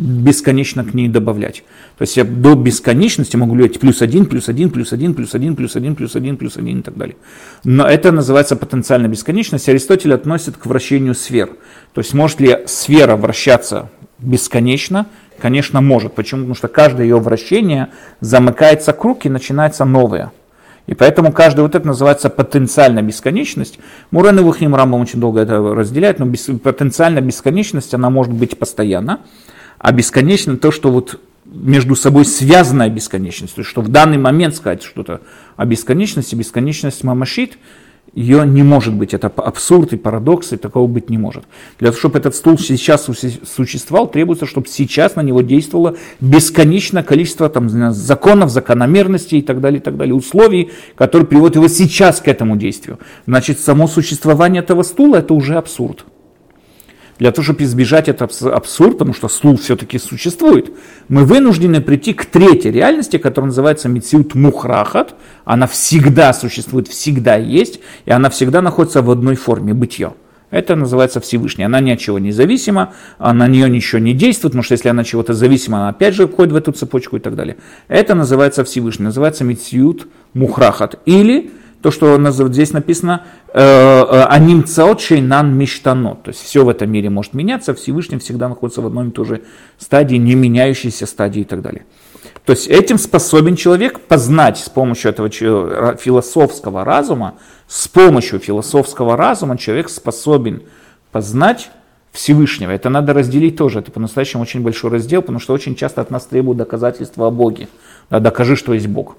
бесконечно к ней добавлять. То есть я до бесконечности могу говорить плюс один, плюс один, плюс один, плюс один, плюс один, плюс один, плюс один и так далее. Но это называется потенциальная бесконечность. Аристотель относит к вращению сфер. То есть может ли сфера вращаться бесконечно? Конечно, может. Почему? Потому что каждое ее вращение замыкается круг и начинается новое. И поэтому каждый вот это называется потенциальная бесконечность. Мурен и Вухим Рамбам очень долго это разделяют, но без, потенциальная бесконечность, она может быть постоянно а бесконечно то, что вот между собой связанная бесконечность, то есть что в данный момент сказать что-то о бесконечности, бесконечность мамашит, ее не может быть, это абсурд и парадокс, и такого быть не может. Для того, чтобы этот стул сейчас существовал, требуется, чтобы сейчас на него действовало бесконечное количество там, законов, закономерностей и так далее, и так далее, условий, которые приводят его сейчас к этому действию. Значит, само существование этого стула это уже абсурд. Для того, чтобы избежать этот абсурд, потому что стул все-таки существует, мы вынуждены прийти к третьей реальности, которая называется Митсиут Мухрахат. Она всегда существует, всегда есть, и она всегда находится в одной форме, бытие. Это называется Всевышний. Она ни от чего не зависима, а на нее ничего не действует, потому что если она чего-то зависима, она опять же входит в эту цепочку и так далее. Это называется Всевышний, называется Митсиют Мухрахат. Или то, что здесь написано э, э, «Аним цаотшей нан миштанот». То есть все в этом мире может меняться, Всевышний всегда находится в одной и той же стадии, не меняющейся стадии и так далее. То есть этим способен человек познать с помощью этого философского разума, с помощью философского разума человек способен познать Всевышнего. Это надо разделить тоже. Это по-настоящему очень большой раздел, потому что очень часто от нас требуют доказательства о Боге. Докажи, что есть Бог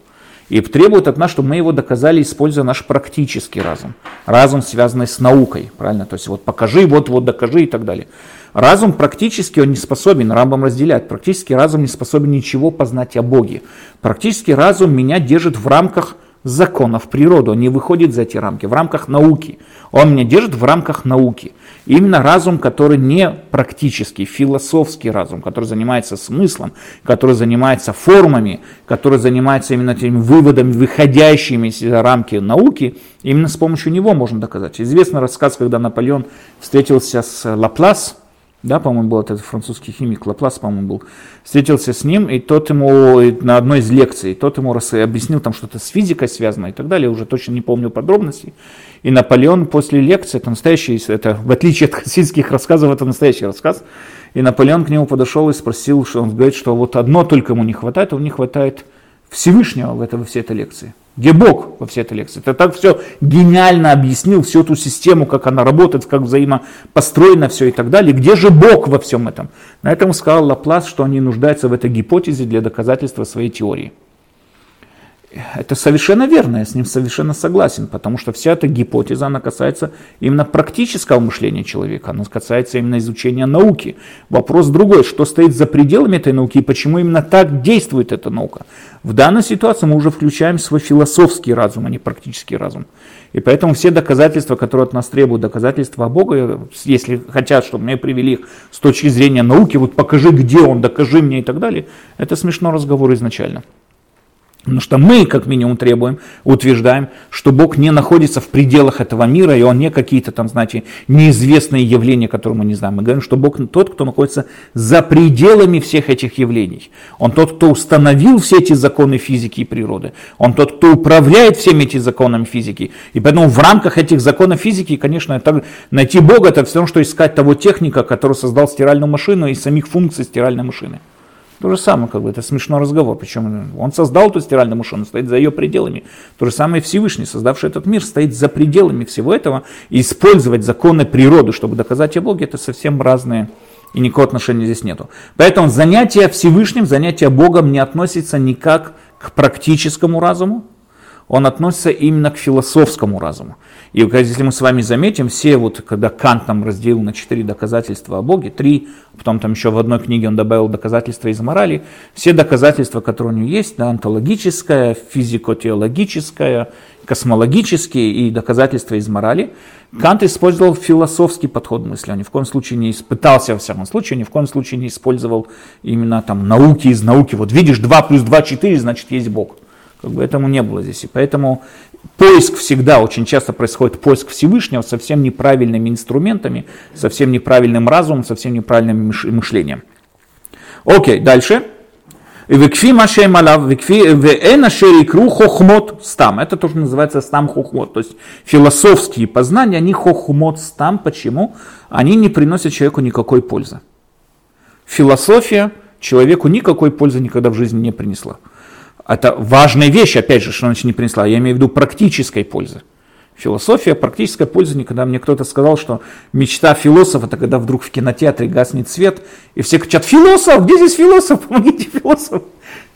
и требует от нас, чтобы мы его доказали, используя наш практический разум. Разум, связанный с наукой, правильно? То есть вот покажи, вот, вот докажи и так далее. Разум практически он не способен, Рамбам разделяет, практически разум не способен ничего познать о Боге. Практически разум меня держит в рамках законов природы, он не выходит за эти рамки, в рамках науки. Он меня держит в рамках науки. именно разум, который не практический, философский разум, который занимается смыслом, который занимается формами, который занимается именно теми выводами, выходящими из рамки науки, именно с помощью него можно доказать. Известный рассказ, когда Наполеон встретился с Лаплас, да, по-моему, был этот французский химик, Лаплас, по-моему, был, встретился с ним, и тот ему на одной из лекций, тот ему рас, объяснил там что-то с физикой связано и так далее, уже точно не помню подробностей. И Наполеон после лекции, это настоящий, это в отличие от хасидских рассказов, это настоящий рассказ, и Наполеон к нему подошел и спросил, что он говорит, что вот одно только ему не хватает, ему не хватает Всевышнего в, это, во всей этой лекции. Где Бог во всей этой лекции? Ты так все гениально объяснил, всю эту систему, как она работает, как взаимопостроено все и так далее. Где же Бог во всем этом? На этом сказал Лаплас, что они нуждаются в этой гипотезе для доказательства своей теории. Это совершенно верно, я с ним совершенно согласен, потому что вся эта гипотеза, она касается именно практического мышления человека, она касается именно изучения науки. Вопрос другой, что стоит за пределами этой науки и почему именно так действует эта наука. В данной ситуации мы уже включаем свой философский разум, а не практический разум. И поэтому все доказательства, которые от нас требуют доказательства о Боге, если хотят, чтобы мы привели их с точки зрения науки, вот покажи, где он, докажи мне и так далее, это смешно разговор изначально. Потому что мы, как минимум, требуем, утверждаем, что Бог не находится в пределах этого мира, и Он не какие-то там, знаете, неизвестные явления, которые мы не знаем. Мы говорим, что Бог тот, кто находится за пределами всех этих явлений. Он тот, кто установил все эти законы физики и природы. Он тот, кто управляет всеми этими законами физики. И поэтому в рамках этих законов физики, конечно, это, найти Бога, это все равно, что искать того техника, который создал стиральную машину и самих функций стиральной машины. То же самое, как бы, это смешной разговор. Причем он создал эту стиральную машину, стоит за ее пределами. То же самое Всевышний, создавший этот мир, стоит за пределами всего этого. И использовать законы природы, чтобы доказать о Боге, это совсем разные и никакого отношения здесь нету. Поэтому занятие Всевышним, занятие Богом не относится никак к практическому разуму, он относится именно к философскому разуму. И если мы с вами заметим, все вот, когда Кант нам разделил на четыре доказательства о Боге, три, потом там еще в одной книге он добавил доказательства из морали, все доказательства, которые у него есть, да, онтологическое, физико-теологическое, космологические и доказательства из морали, Кант использовал философский подход мысли, он ни в коем случае не испытался, во всяком случае, ни в коем случае не использовал именно там науки из науки. Вот видишь, 2 плюс 2, 4, значит есть Бог. Как бы этому не было здесь. И поэтому поиск всегда, очень часто происходит поиск Всевышнего совсем неправильными инструментами, совсем неправильным разумом, совсем неправильным мышлением. Окей, дальше. Векфи машем алав, векфи веэн ашер икру хохмот стам. Это тоже называется стам хохмот. То есть философские познания, они хохмот стам. Почему? Они не приносят человеку никакой пользы. Философия человеку никакой пользы никогда в жизни не принесла. Это важная вещь, опять же, что она не принесла. Я имею в виду практической пользы. Философия, практическая польза. Никогда мне кто-то сказал, что мечта философа, это когда вдруг в кинотеатре гаснет свет, и все кричат, философ, где здесь философ, помогите философ.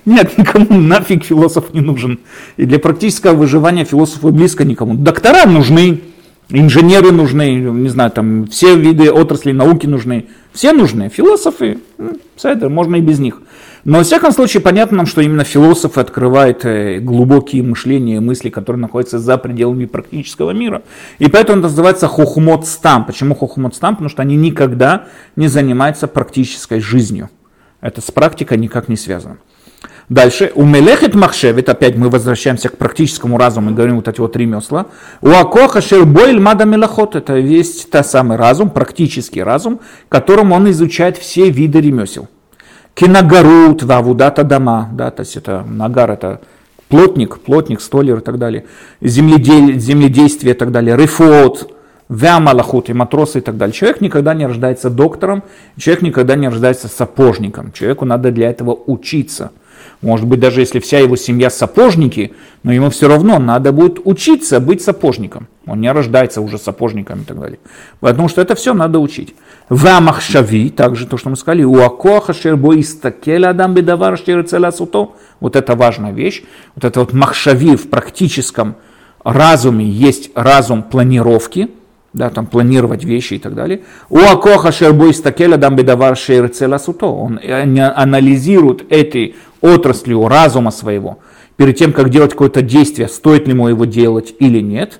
Нет, никому нафиг философ не нужен. И для практического выживания философы близко никому. Доктора нужны, инженеры нужны, не знаю, там все виды отраслей науки нужны. Все нужны. Философы, ну, можно и без них. Но, во всяком случае, понятно нам, что именно философы открывают э, глубокие мышления, мысли, которые находятся за пределами практического мира. И поэтому это называется хохмот стам. Почему хохмот стам? Потому что они никогда не занимаются практической жизнью. Это с практикой никак не связано. Дальше, у мелехет махшевит, опять мы возвращаемся к практическому разуму и говорим вот эти вот ремесла. У акоха шербойль мада мелахот, это есть та самый разум, практический разум, которым он изучает все виды ремесел. Кинагарут, вавудата дома, да, то есть это нагар, это плотник, плотник, столер и так далее, земледелие, земледействие и так далее, рефот, вямалахут и матросы и так далее. Человек никогда не рождается доктором, человек никогда не рождается сапожником, человеку надо для этого учиться – может быть, даже если вся его семья сапожники, но ему все равно надо будет учиться быть сапожником. Он не рождается уже сапожником и так далее. Потому что это все надо учить. Вамахшави, также то, что мы сказали, у акоха шербо истакеля адам бедавар суто. Вот это важная вещь. Вот это вот махшави в практическом разуме есть разум планировки, да, там планировать вещи и так далее. У Акоха Шербой Стакеля дам бедавар суто. Он анализирует эти отраслью разума своего, перед тем, как делать какое-то действие, стоит ли ему его делать или нет.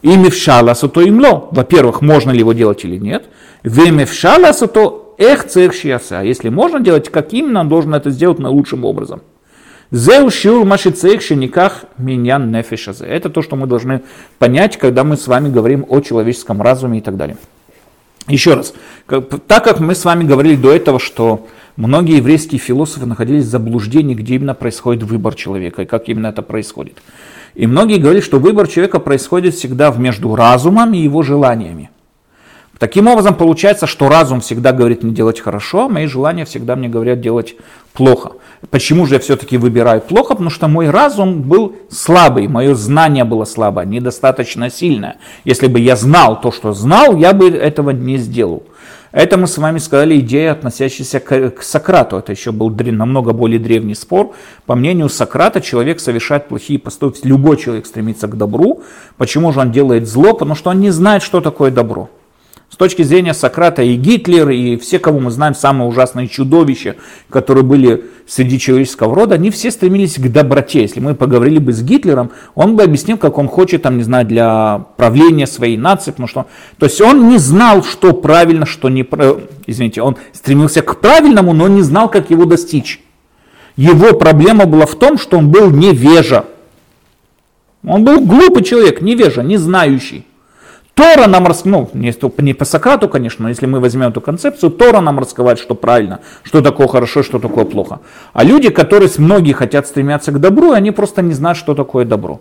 И мевшаласу то имло. Во-первых, можно ли его делать или нет. Ве мевшаласу то эх цех Если можно делать, как именно он должен это сделать наилучшим образом. Зеу шиур машицех шениках меня нефишазе. Это то, что мы должны понять, когда мы с вами говорим о человеческом разуме и так далее. Еще раз, так как мы с вами говорили до этого, что Многие еврейские философы находились в заблуждении, где именно происходит выбор человека и как именно это происходит. И многие говорили, что выбор человека происходит всегда между разумом и его желаниями. Таким образом, получается, что разум всегда говорит мне делать хорошо, а мои желания всегда мне говорят делать плохо. Почему же я все-таки выбираю плохо? Потому что мой разум был слабый, мое знание было слабое, недостаточно сильное. Если бы я знал то, что знал, я бы этого не сделал. Это мы с вами сказали идея, относящаяся к, Сократу. Это еще был намного более древний спор. По мнению Сократа, человек совершает плохие поступки. Любой человек стремится к добру. Почему же он делает зло? Потому что он не знает, что такое добро. Точки зрения Сократа и Гитлер, и все, кого мы знаем, самые ужасные чудовища, которые были среди человеческого рода, они все стремились к доброте. Если мы поговорили бы с Гитлером, он бы объяснил, как он хочет, там, не знаю, для правления своей нации, потому что, то есть он не знал, что правильно, что не, извините, он стремился к правильному, но не знал, как его достичь. Его проблема была в том, что он был невежа. Он был глупый человек, невежа, не знающий. Тора нам раскрывает, ну, не по Сократу, конечно, но если мы возьмем эту концепцию, Тора нам раскрывает, что правильно, что такое хорошо, что такое плохо. А люди, которые многие хотят стремиться к добру, они просто не знают, что такое добро.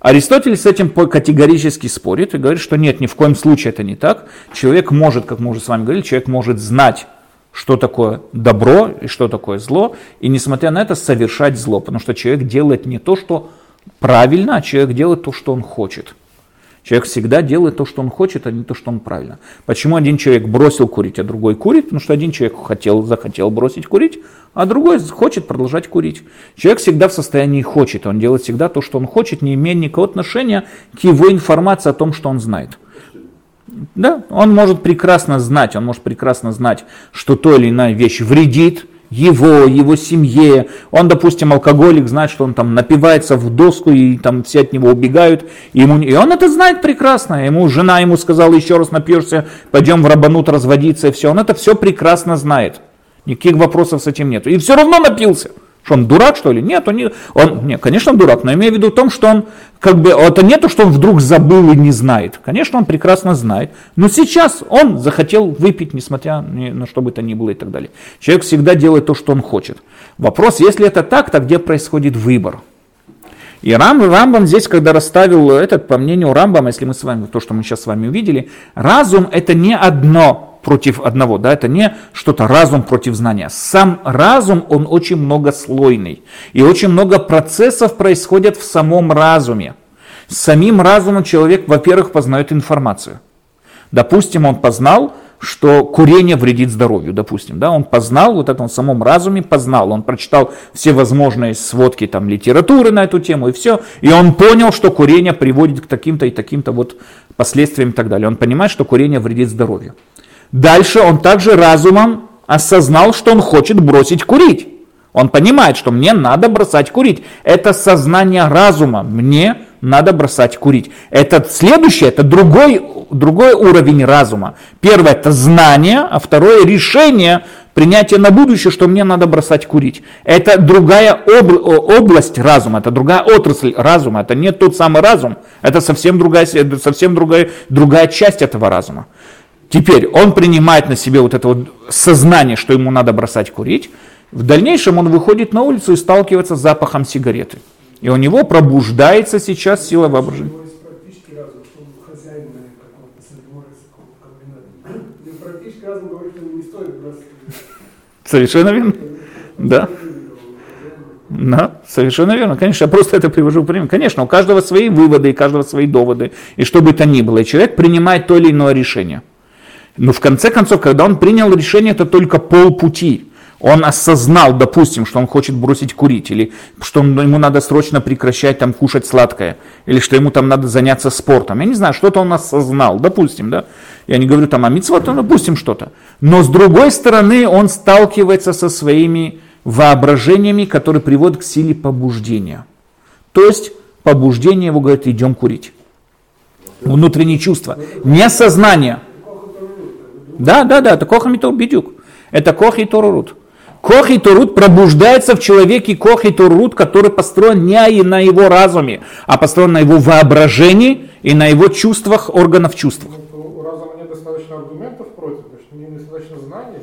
Аристотель с этим категорически спорит и говорит, что нет, ни в коем случае это не так. Человек может, как мы уже с вами говорили, человек может знать, что такое добро и что такое зло, и несмотря на это совершать зло, потому что человек делает не то, что правильно, а человек делает то, что он хочет. Человек всегда делает то, что он хочет, а не то, что он правильно. Почему один человек бросил курить, а другой курит? Потому что один человек хотел, захотел бросить курить, а другой хочет продолжать курить. Человек всегда в состоянии хочет, он делает всегда то, что он хочет, не имея никакого отношения к его информации о том, что он знает. Да, он может прекрасно знать, он может прекрасно знать, что то или иная вещь вредит, его, его семье. Он, допустим, алкоголик, знает, что он там напивается в доску, и там все от него убегают. И, ему, и он это знает прекрасно. Ему жена ему сказала, еще раз напьешься, пойдем в рабанут разводиться, и все. Он это все прекрасно знает. Никаких вопросов с этим нет. И все равно напился. Что он дурак, что ли? Нет, он не, он, нет, конечно, он дурак, но имею в виду в том, что он, как бы, это не то, что он вдруг забыл и не знает. Конечно, он прекрасно знает, но сейчас он захотел выпить, несмотря на что бы то ни было и так далее. Человек всегда делает то, что он хочет. Вопрос, если это так, то где происходит выбор? И Рам, Рамбам здесь, когда расставил этот, по мнению Рамбама, если мы с вами, то, что мы сейчас с вами увидели, разум это не одно против одного, да, это не что-то разум против знания. Сам разум, он очень многослойный, и очень много процессов происходят в самом разуме. Самим разумом человек, во-первых, познает информацию. Допустим, он познал, что курение вредит здоровью, допустим, да, он познал, вот это он в самом разуме познал, он прочитал все возможные сводки там литературы на эту тему и все, и он понял, что курение приводит к таким-то и таким-то вот последствиям и так далее. Он понимает, что курение вредит здоровью. Дальше он также разумом осознал, что он хочет бросить курить. Он понимает, что мне надо бросать курить. Это сознание разума. Мне надо бросать курить. Это следующее, это другой, другой уровень разума. Первое это знание, а второе решение, принятие на будущее, что мне надо бросать курить. Это другая об, область разума, это другая отрасль разума. Это не тот самый разум, это совсем другая, совсем другая, другая часть этого разума. Теперь он принимает на себе вот это вот сознание, что ему надо бросать курить. В дальнейшем он выходит на улицу и сталкивается с запахом сигареты. И у него пробуждается сейчас сила воображения. Совершенно верно. Да. Да, совершенно верно. Конечно, я просто это привожу в пример. Конечно, у каждого свои выводы, и каждого свои доводы, и что бы то ни было. И человек принимает то или иное решение. Но в конце концов, когда он принял решение, это только полпути. Он осознал, допустим, что он хочет бросить курить, или что ему надо срочно прекращать там кушать сладкое, или что ему там надо заняться спортом. Я не знаю, что-то он осознал, допустим, да. Я не говорю там о митцвот, но допустим что-то. Но с другой стороны, он сталкивается со своими воображениями, которые приводят к силе побуждения. То есть побуждение его говорит, идем курить. Внутренние чувства. Не сознание. Да, да, да, это коха митор бедюк. Это кох и торурут. Кох и торут пробуждается в человеке кох и торут, который построен не на его разуме, а построен на его воображении и на его чувствах, органов чувств. Ну, у разума недостаточно аргументов против, потому что недостаточно знаний.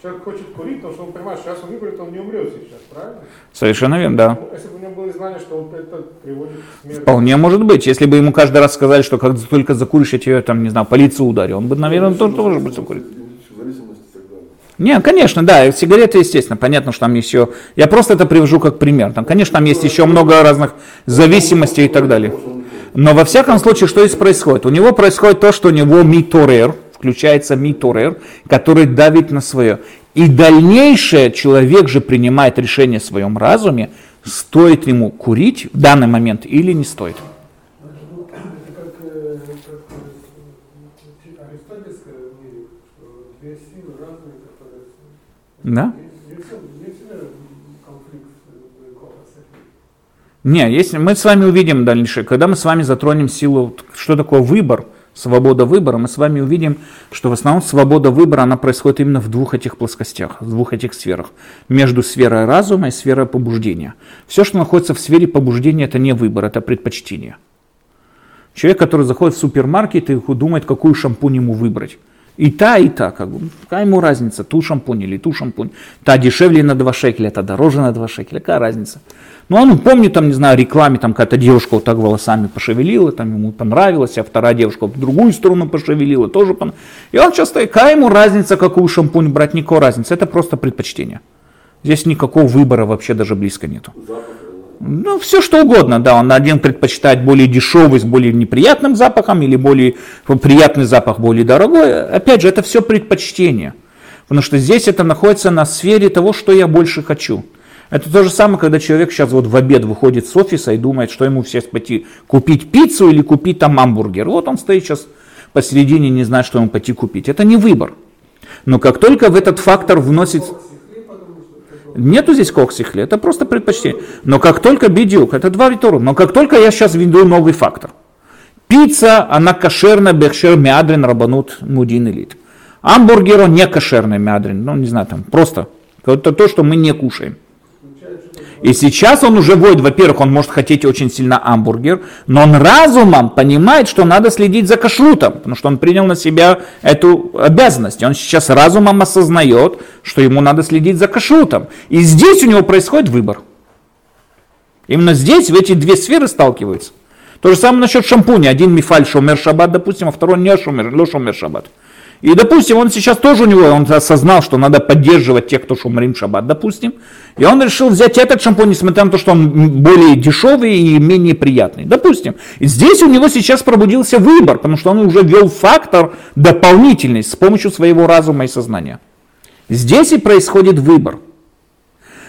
Человек хочет курить, потому что он понимает, что сейчас он выкурит, он не умрет сейчас, правильно? Совершенно верно, да. Ну, если бы у него было знание, что вот это приводит к смерти. Вполне может быть. Если бы ему каждый раз сказали, что как только закуришь, я тебе, там, не знаю, полицию ударю, он бы, наверное, тоже, тоже бы закурил. Не, конечно, да, сигареты, естественно, понятно, что там еще... Я просто это привожу как пример. Там, конечно, там есть еще много разных зависимостей и так далее. Но во всяком случае, что здесь происходит? У него происходит то, что у него миторер, включается миторер, который давит на свое. И дальнейшее человек же принимает решение в своем разуме, стоит ему курить в данный момент или не стоит. Да? Не, если мы с вами увидим дальше, когда мы с вами затронем силу, что такое выбор, свобода выбора, мы с вами увидим, что в основном свобода выбора, она происходит именно в двух этих плоскостях, в двух этих сферах. Между сферой разума и сферой побуждения. Все, что находится в сфере побуждения, это не выбор, это предпочтение. Человек, который заходит в супермаркет и думает, какую шампунь ему выбрать. И та, и та, как бы, какая ему разница, ту шампунь или ту шампунь. Та дешевле на 2 шекеля, та дороже на 2 шекеля, какая разница. Ну, он помнит, там, не знаю, рекламе, там какая-то девушка вот так волосами пошевелила, там ему понравилось, а вторая девушка в другую сторону пошевелила, тоже понравилось. И он сейчас стоит, какая ему разница, какую шампунь брать, никакой разницы, это просто предпочтение. Здесь никакого выбора вообще даже близко нету. Ну, все что угодно, да, он один предпочитает более дешевый с более неприятным запахом или более приятный запах более дорогой. Опять же, это все предпочтение. Потому что здесь это находится на сфере того, что я больше хочу. Это то же самое, когда человек сейчас вот в обед выходит с офиса и думает, что ему сейчас пойти купить пиццу или купить там гамбургер. Вот он стоит сейчас посередине, не знает, что ему пойти купить. Это не выбор. Но как только в этот фактор вносит... Нету здесь коксихли, это просто предпочтение. Но как только бедюк, это два витору, но как только я сейчас введу новый фактор. Пицца, она кошерная, бехшер, мядрин, рабанут, мудин, элит. Амбургер, он не кошерный мядрин, ну не знаю, там просто. Это то, что мы не кушаем. И сейчас он уже воет, во-первых, он может хотеть очень сильно амбургер, но он разумом понимает, что надо следить за кашрутом, потому что он принял на себя эту обязанность. И он сейчас разумом осознает, что ему надо следить за кашрутом. И здесь у него происходит выбор. Именно здесь, в эти две сферы сталкиваются. То же самое насчет шампуня. Один мифаль шомер шаббат, допустим, а второй не шомер, ло шомер шаббат. И, допустим, он сейчас тоже у него, он осознал, что надо поддерживать тех, кто шумрим шаббат, допустим. И он решил взять этот шампунь, несмотря на то, что он более дешевый и менее приятный. Допустим. И здесь у него сейчас пробудился выбор, потому что он уже ввел фактор дополнительный с помощью своего разума и сознания. Здесь и происходит выбор.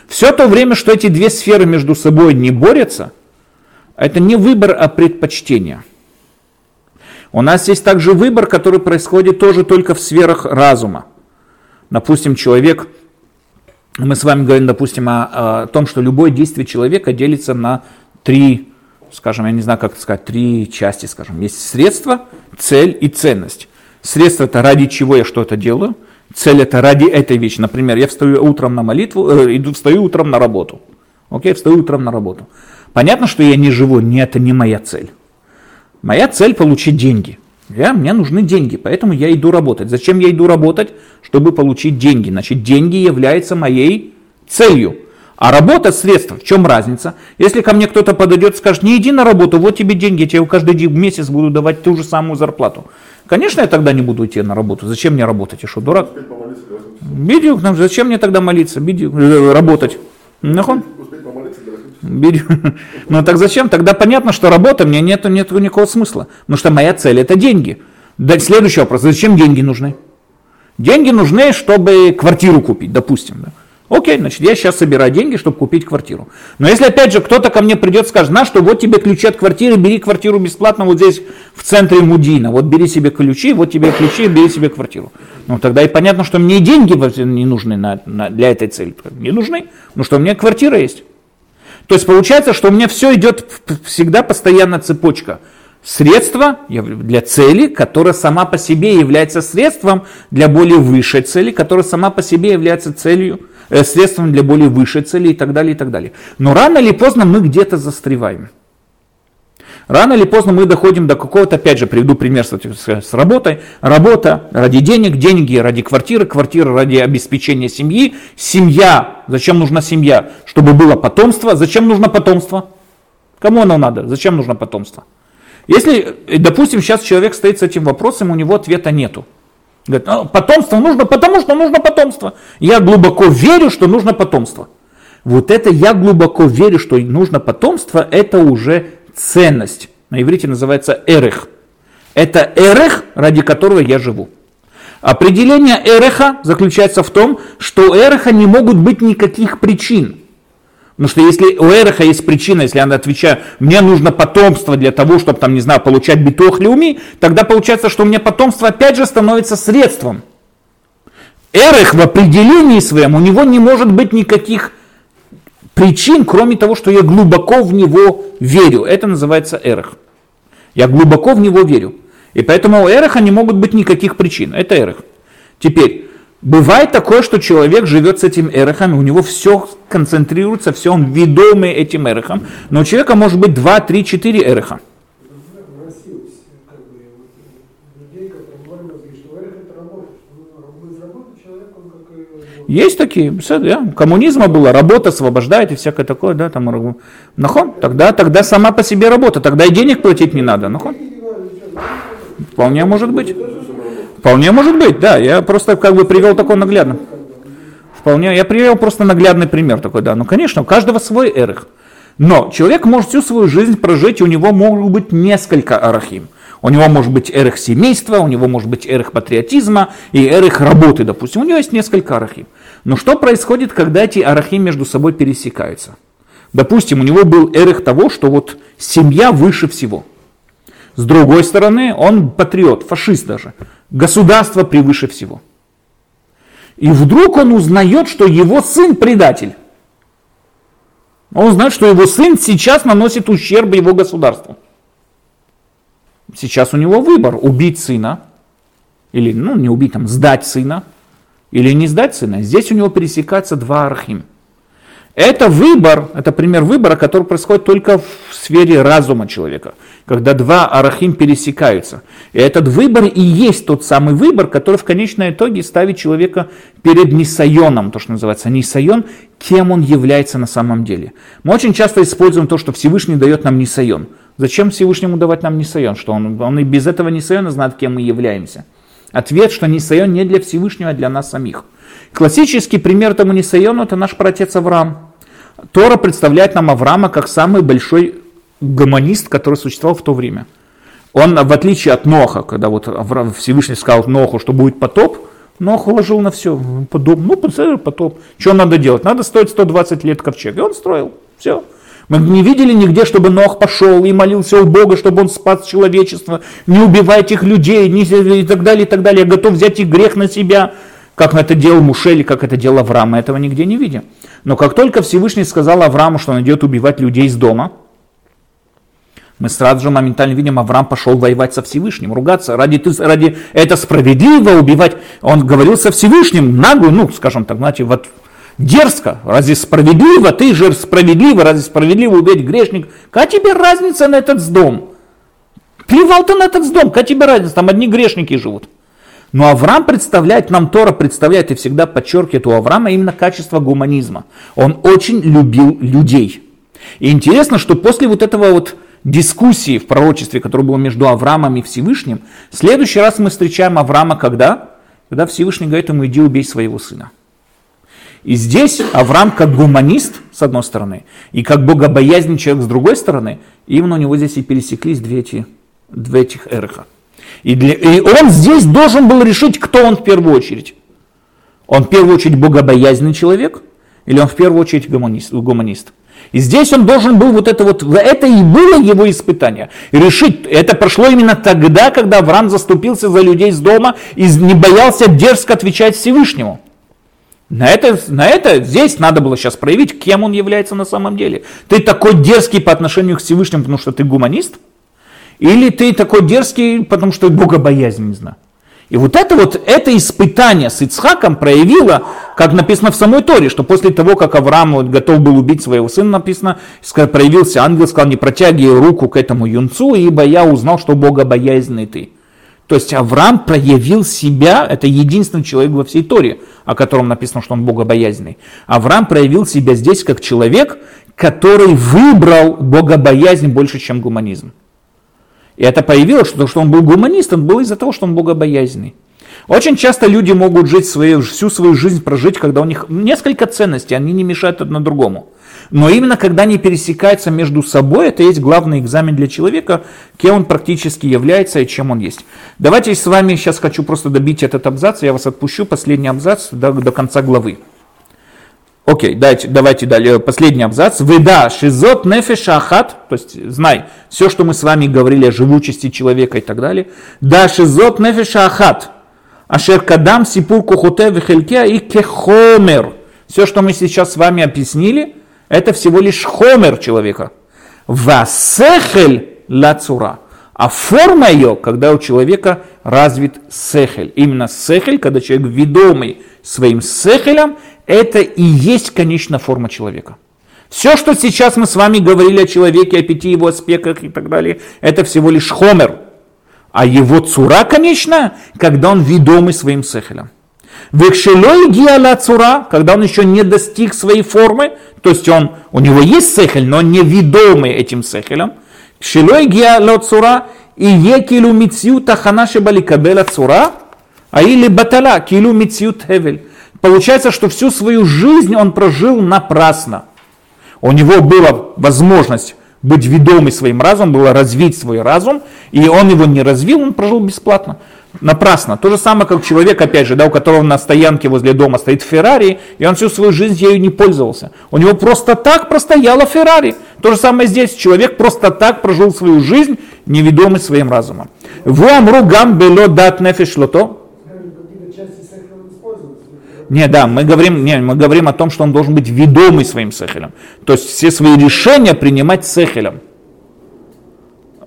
Все то время, что эти две сферы между собой не борются, это не выбор, а предпочтение. У нас есть также выбор, который происходит тоже только в сферах разума. Допустим, человек, мы с вами говорим, допустим, о, о том, что любое действие человека делится на три, скажем, я не знаю, как сказать, три части, скажем. Есть средство, цель и ценность. Средство это ради чего я что-то делаю, цель это ради этой вещи. Например, я встаю утром на молитву, э, иду, встаю утром на работу. Окей, встаю утром на работу. Понятно, что я не живу, не это не моя цель. Моя цель получить деньги. Я, мне нужны деньги, поэтому я иду работать. Зачем я иду работать? Чтобы получить деньги. Значит, деньги являются моей целью. А работа – средство. В чем разница? Если ко мне кто-то подойдет и скажет, не иди на работу, вот тебе деньги, я тебе каждый месяц буду давать ту же самую зарплату. Конечно, я тогда не буду идти на работу. Зачем мне работать? Я что, дурак? Бедюк, зачем мне тогда молиться? Бедюк, э, работать. Нахон? Бери. Ну так зачем? Тогда понятно, что работа мне нет, нет никакого смысла. Потому что моя цель это деньги. Да, следующий вопрос. Зачем деньги нужны? Деньги нужны, чтобы квартиру купить, допустим. Да? Окей, значит, я сейчас собираю деньги, чтобы купить квартиру. Но если опять же кто-то ко мне придет и скажет, на что, вот тебе ключи от квартиры, бери квартиру бесплатно вот здесь в центре Мудина, вот бери себе ключи, вот тебе ключи, бери себе квартиру. Ну тогда и понятно, что мне деньги не нужны на, на, для этой цели. Не нужны, ну что у меня квартира есть. То есть получается, что у меня все идет всегда постоянно цепочка. Средство для цели, которая сама по себе является средством для более высшей цели, которая сама по себе является целью, э, средством для более высшей цели и так далее, и так далее. Но рано или поздно мы где-то застреваем. Рано или поздно мы доходим до какого-то, опять же, приведу пример с, работой. Работа ради денег, деньги ради квартиры, квартира ради обеспечения семьи. Семья, зачем нужна семья? Чтобы было потомство. Зачем нужно потомство? Кому оно надо? Зачем нужно потомство? Если, допустим, сейчас человек стоит с этим вопросом, у него ответа нету. Говорит, «А, потомство нужно, потому что нужно потомство. Я глубоко верю, что нужно потомство. Вот это я глубоко верю, что нужно потомство, это уже ценность. На иврите называется эрех. Это эрех, ради которого я живу. Определение эреха заключается в том, что у эреха не могут быть никаких причин. Потому что если у эреха есть причина, если она отвечает, мне нужно потомство для того, чтобы, там, не знаю, получать битох тогда получается, что у меня потомство опять же становится средством. Эрех в определении своем, у него не может быть никаких причин, кроме того, что я глубоко в него верю. Это называется эрх. Я глубоко в него верю. И поэтому у эреха не могут быть никаких причин. Это эрех. Теперь, бывает такое, что человек живет с этим эрехом, у него все концентрируется, все он ведомый этим эрехом, но у человека может быть 2, 3, 4 эреха. Есть такие, да, коммунизма было, работа освобождает и всякое такое, да, там, нахон, тогда, тогда сама по себе работа, тогда и денег платить не надо, нахон. Вполне может быть. Вполне может быть, да, я просто как бы привел такой наглядный. Вполне, я привел просто наглядный пример такой, да, ну, конечно, у каждого свой эрых. Но человек может всю свою жизнь прожить, и у него могут быть несколько арахим. У него может быть эрых семейства, у него может быть эрых патриотизма и эрых работы, допустим. У него есть несколько арахим. Но что происходит, когда эти арахи между собой пересекаются? Допустим, у него был эрых того, что вот семья выше всего. С другой стороны, он патриот, фашист даже. Государство превыше всего. И вдруг он узнает, что его сын предатель. Он знает, что его сын сейчас наносит ущерб его государству. Сейчас у него выбор, убить сына, или, ну, не убить, там, сдать сына, или не сдать сына. Здесь у него пересекаются два архим. Это выбор, это пример выбора, который происходит только в сфере разума человека, когда два арахим пересекаются. И этот выбор и есть тот самый выбор, который в конечном итоге ставит человека перед нисайоном, то, что называется нисайон, кем он является на самом деле. Мы очень часто используем то, что Всевышний дает нам нисайон. Зачем Всевышнему давать нам нисайон? Что он, он и без этого нисайона знает, кем мы являемся. Ответ, что Нисайон не для Всевышнего, а для нас самих. Классический пример этому Нисайону – это наш протец Авраам. Тора представляет нам Авраама как самый большой гуманист, который существовал в то время. Он, в отличие от Ноха, когда вот Авраам, Всевышний сказал Ноху, что будет потоп, Нох вложил на все. Потоп, ну, потоп. Что надо делать? Надо строить 120 лет ковчег. И он строил. Все. Мы не видели нигде, чтобы Нох пошел и молился у Бога, чтобы он спас человечество. Не убивай этих людей не, и так далее, и так далее. Я готов взять их грех на себя. Как это делал Мушель, как это делал Авраам. Мы этого нигде не видим. Но как только Всевышний сказал Аврааму, что он идет убивать людей из дома, мы сразу же моментально видим, Авраам пошел воевать со Всевышним, ругаться. Ради, ради это справедливо убивать. Он говорил со Всевышним нагло, ну, скажем так, знаете, вот дерзко, разве справедливо, ты же справедливо, разве справедливо убить грешник? Какая тебе разница на этот дом? Плевал ты на этот дом, какая тебе разница, там одни грешники живут. Но Авраам представляет, нам Тора представляет и всегда подчеркивает у Авраама именно качество гуманизма. Он очень любил людей. И интересно, что после вот этого вот дискуссии в пророчестве, которая была между Авраамом и Всевышним, в следующий раз мы встречаем Авраама когда? Когда Всевышний говорит ему, иди убей своего сына. И здесь Авраам как гуманист, с одной стороны, и как богобоязненный человек с другой стороны, именно у него здесь и пересеклись две, эти, две этих эреха. И, для, и он здесь должен был решить, кто он в первую очередь. Он в первую очередь богобоязненный человек, или он в первую очередь гуманист. гуманист. И здесь он должен был вот это вот, это и было его испытание. решить, это прошло именно тогда, когда Авраам заступился за людей с дома и не боялся дерзко отвечать Всевышнему. На это, на это здесь надо было сейчас проявить, кем он является на самом деле. Ты такой дерзкий по отношению к Всевышнему, потому что ты гуманист? Или ты такой дерзкий, потому что богобоязненно? И вот это вот, это испытание с Ицхаком проявило, как написано в самой Торе, что после того, как Авраам готов был убить своего сына, написано, проявился ангел, сказал, не протягивай руку к этому юнцу, ибо я узнал, что богобоязненный ты. То есть Авраам проявил себя, это единственный человек во всей Торе, о котором написано, что он богобоязненный. Авраам проявил себя здесь как человек, который выбрал богобоязнь больше, чем гуманизм. И это появилось, что, что он был гуманистом, было из-за того, что он богобоязненный. Очень часто люди могут жить свою, всю свою жизнь прожить, когда у них несколько ценностей, они не мешают одно другому. Но именно когда они пересекаются между собой, это есть главный экзамен для человека, кем он практически является и чем он есть. Давайте с вами сейчас хочу просто добить этот абзац, я вас отпущу, последний абзац до, до конца главы. Окей, дайте, давайте далее, последний абзац. Выда шизот нефеша ахат, то есть знай, все, что мы с вами говорили о живучести человека и так далее. Да шизот нефеша ахат, ашер кадам сипур кухуте вихельке и кехомер. Все, что мы сейчас с вами объяснили, это всего лишь хомер человека. Васехель лацура. А форма ее, когда у человека развит сехель. Именно сехель, когда человек ведомый своим сехелем, это и есть конечная форма человека. Все, что сейчас мы с вами говорили о человеке, о пяти его аспектах и так далее, это всего лишь хомер. А его цура, конечно, когда он ведомый своим сехелем. Векшелой гиала цура, когда он еще не достиг своей формы, то есть он, у него есть сехель, но не ведомый этим сехелем. Кшелой гиала цура и екилу мицью таханаши баликабела цура, а или батала, килу мицью тевель. Получается, что всю свою жизнь он прожил напрасно. У него была возможность быть ведомый своим разумом, было развить свой разум, и он его не развил, он прожил бесплатно. Напрасно. То же самое, как человек, опять же, да, у которого на стоянке возле дома стоит Феррари, и он всю свою жизнь ею не пользовался. У него просто так простояла Феррари. То же самое здесь. Человек просто так прожил свою жизнь, неведомый своим разумом. Вуамру гам бело дат нефиш лото. Не, да, мы говорим, не, мы говорим о том, что он должен быть ведомый своим сехелем. То есть все свои решения принимать сехелем.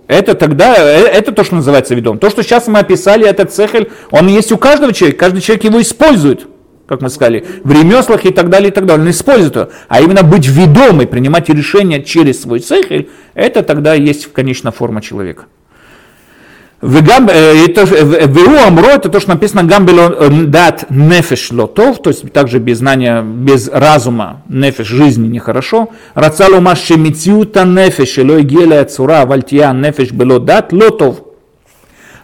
Это тогда, э, это то, что называется ведом. То, что сейчас мы описали, этот цехель, он есть у каждого человека, каждый человек его использует, как мы сказали, в ремеслах и так далее, и так далее. Он использует его. А именно быть ведомый, принимать решения через свой цехель, это тогда есть конечная форма человека. Вегам, это, Веу Амро, это то, что написано Гамбело дат нефеш лотов, то есть также без знания, без разума, нефеш жизни нехорошо. Рацалу маши мициута нефеш, элой геля цура, вальтия нефеш бело дат лотов.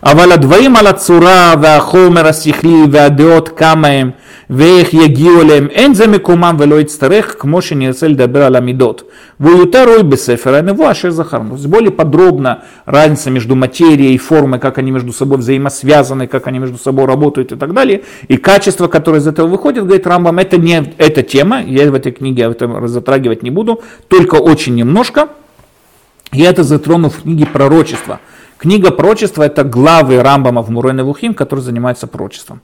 אבל הדברים על הצורה והחומר השכלי והדעות כמה הם ואיך יגיעו אליהם, אין זה מקומם ולא יצטרך, כמו שנרצה לדבר על המידות. והוא יותר רואה בספר הנבואה אשר זכרנו. То есть более подробно разница между материей и формой, как они между собой взаимосвязаны, как они между собой работают и так далее. И качество, которое из этого выходит, говорит Рамбам, это не эта тема, я в этой книге это затрагивать не буду, только очень немножко. Я это затрону в книге пророчества. Книга пророчества это главы Рамбама в Муройне Вухим, который занимается пророчеством.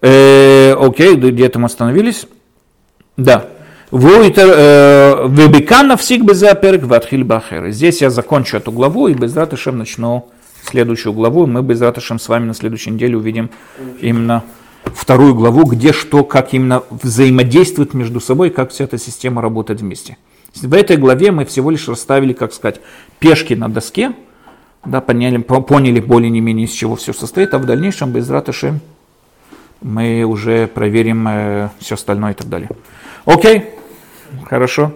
Э, окей, где-то мы остановились. Да. Э, Вебекана всех безаперк ватхиль бахер. Здесь я закончу эту главу и без ратышем начну следующую главу. Мы без ратышем с вами на следующей неделе увидим именно вторую главу, где что, как именно взаимодействует между собой, как вся эта система работает вместе. В этой главе мы всего лишь расставили, как сказать, пешки на доске, да, поняли, поняли более не менее из чего все состоит, а в дальнейшем без ратышем мы уже проверим э, все остальное и так далее. Окей, хорошо.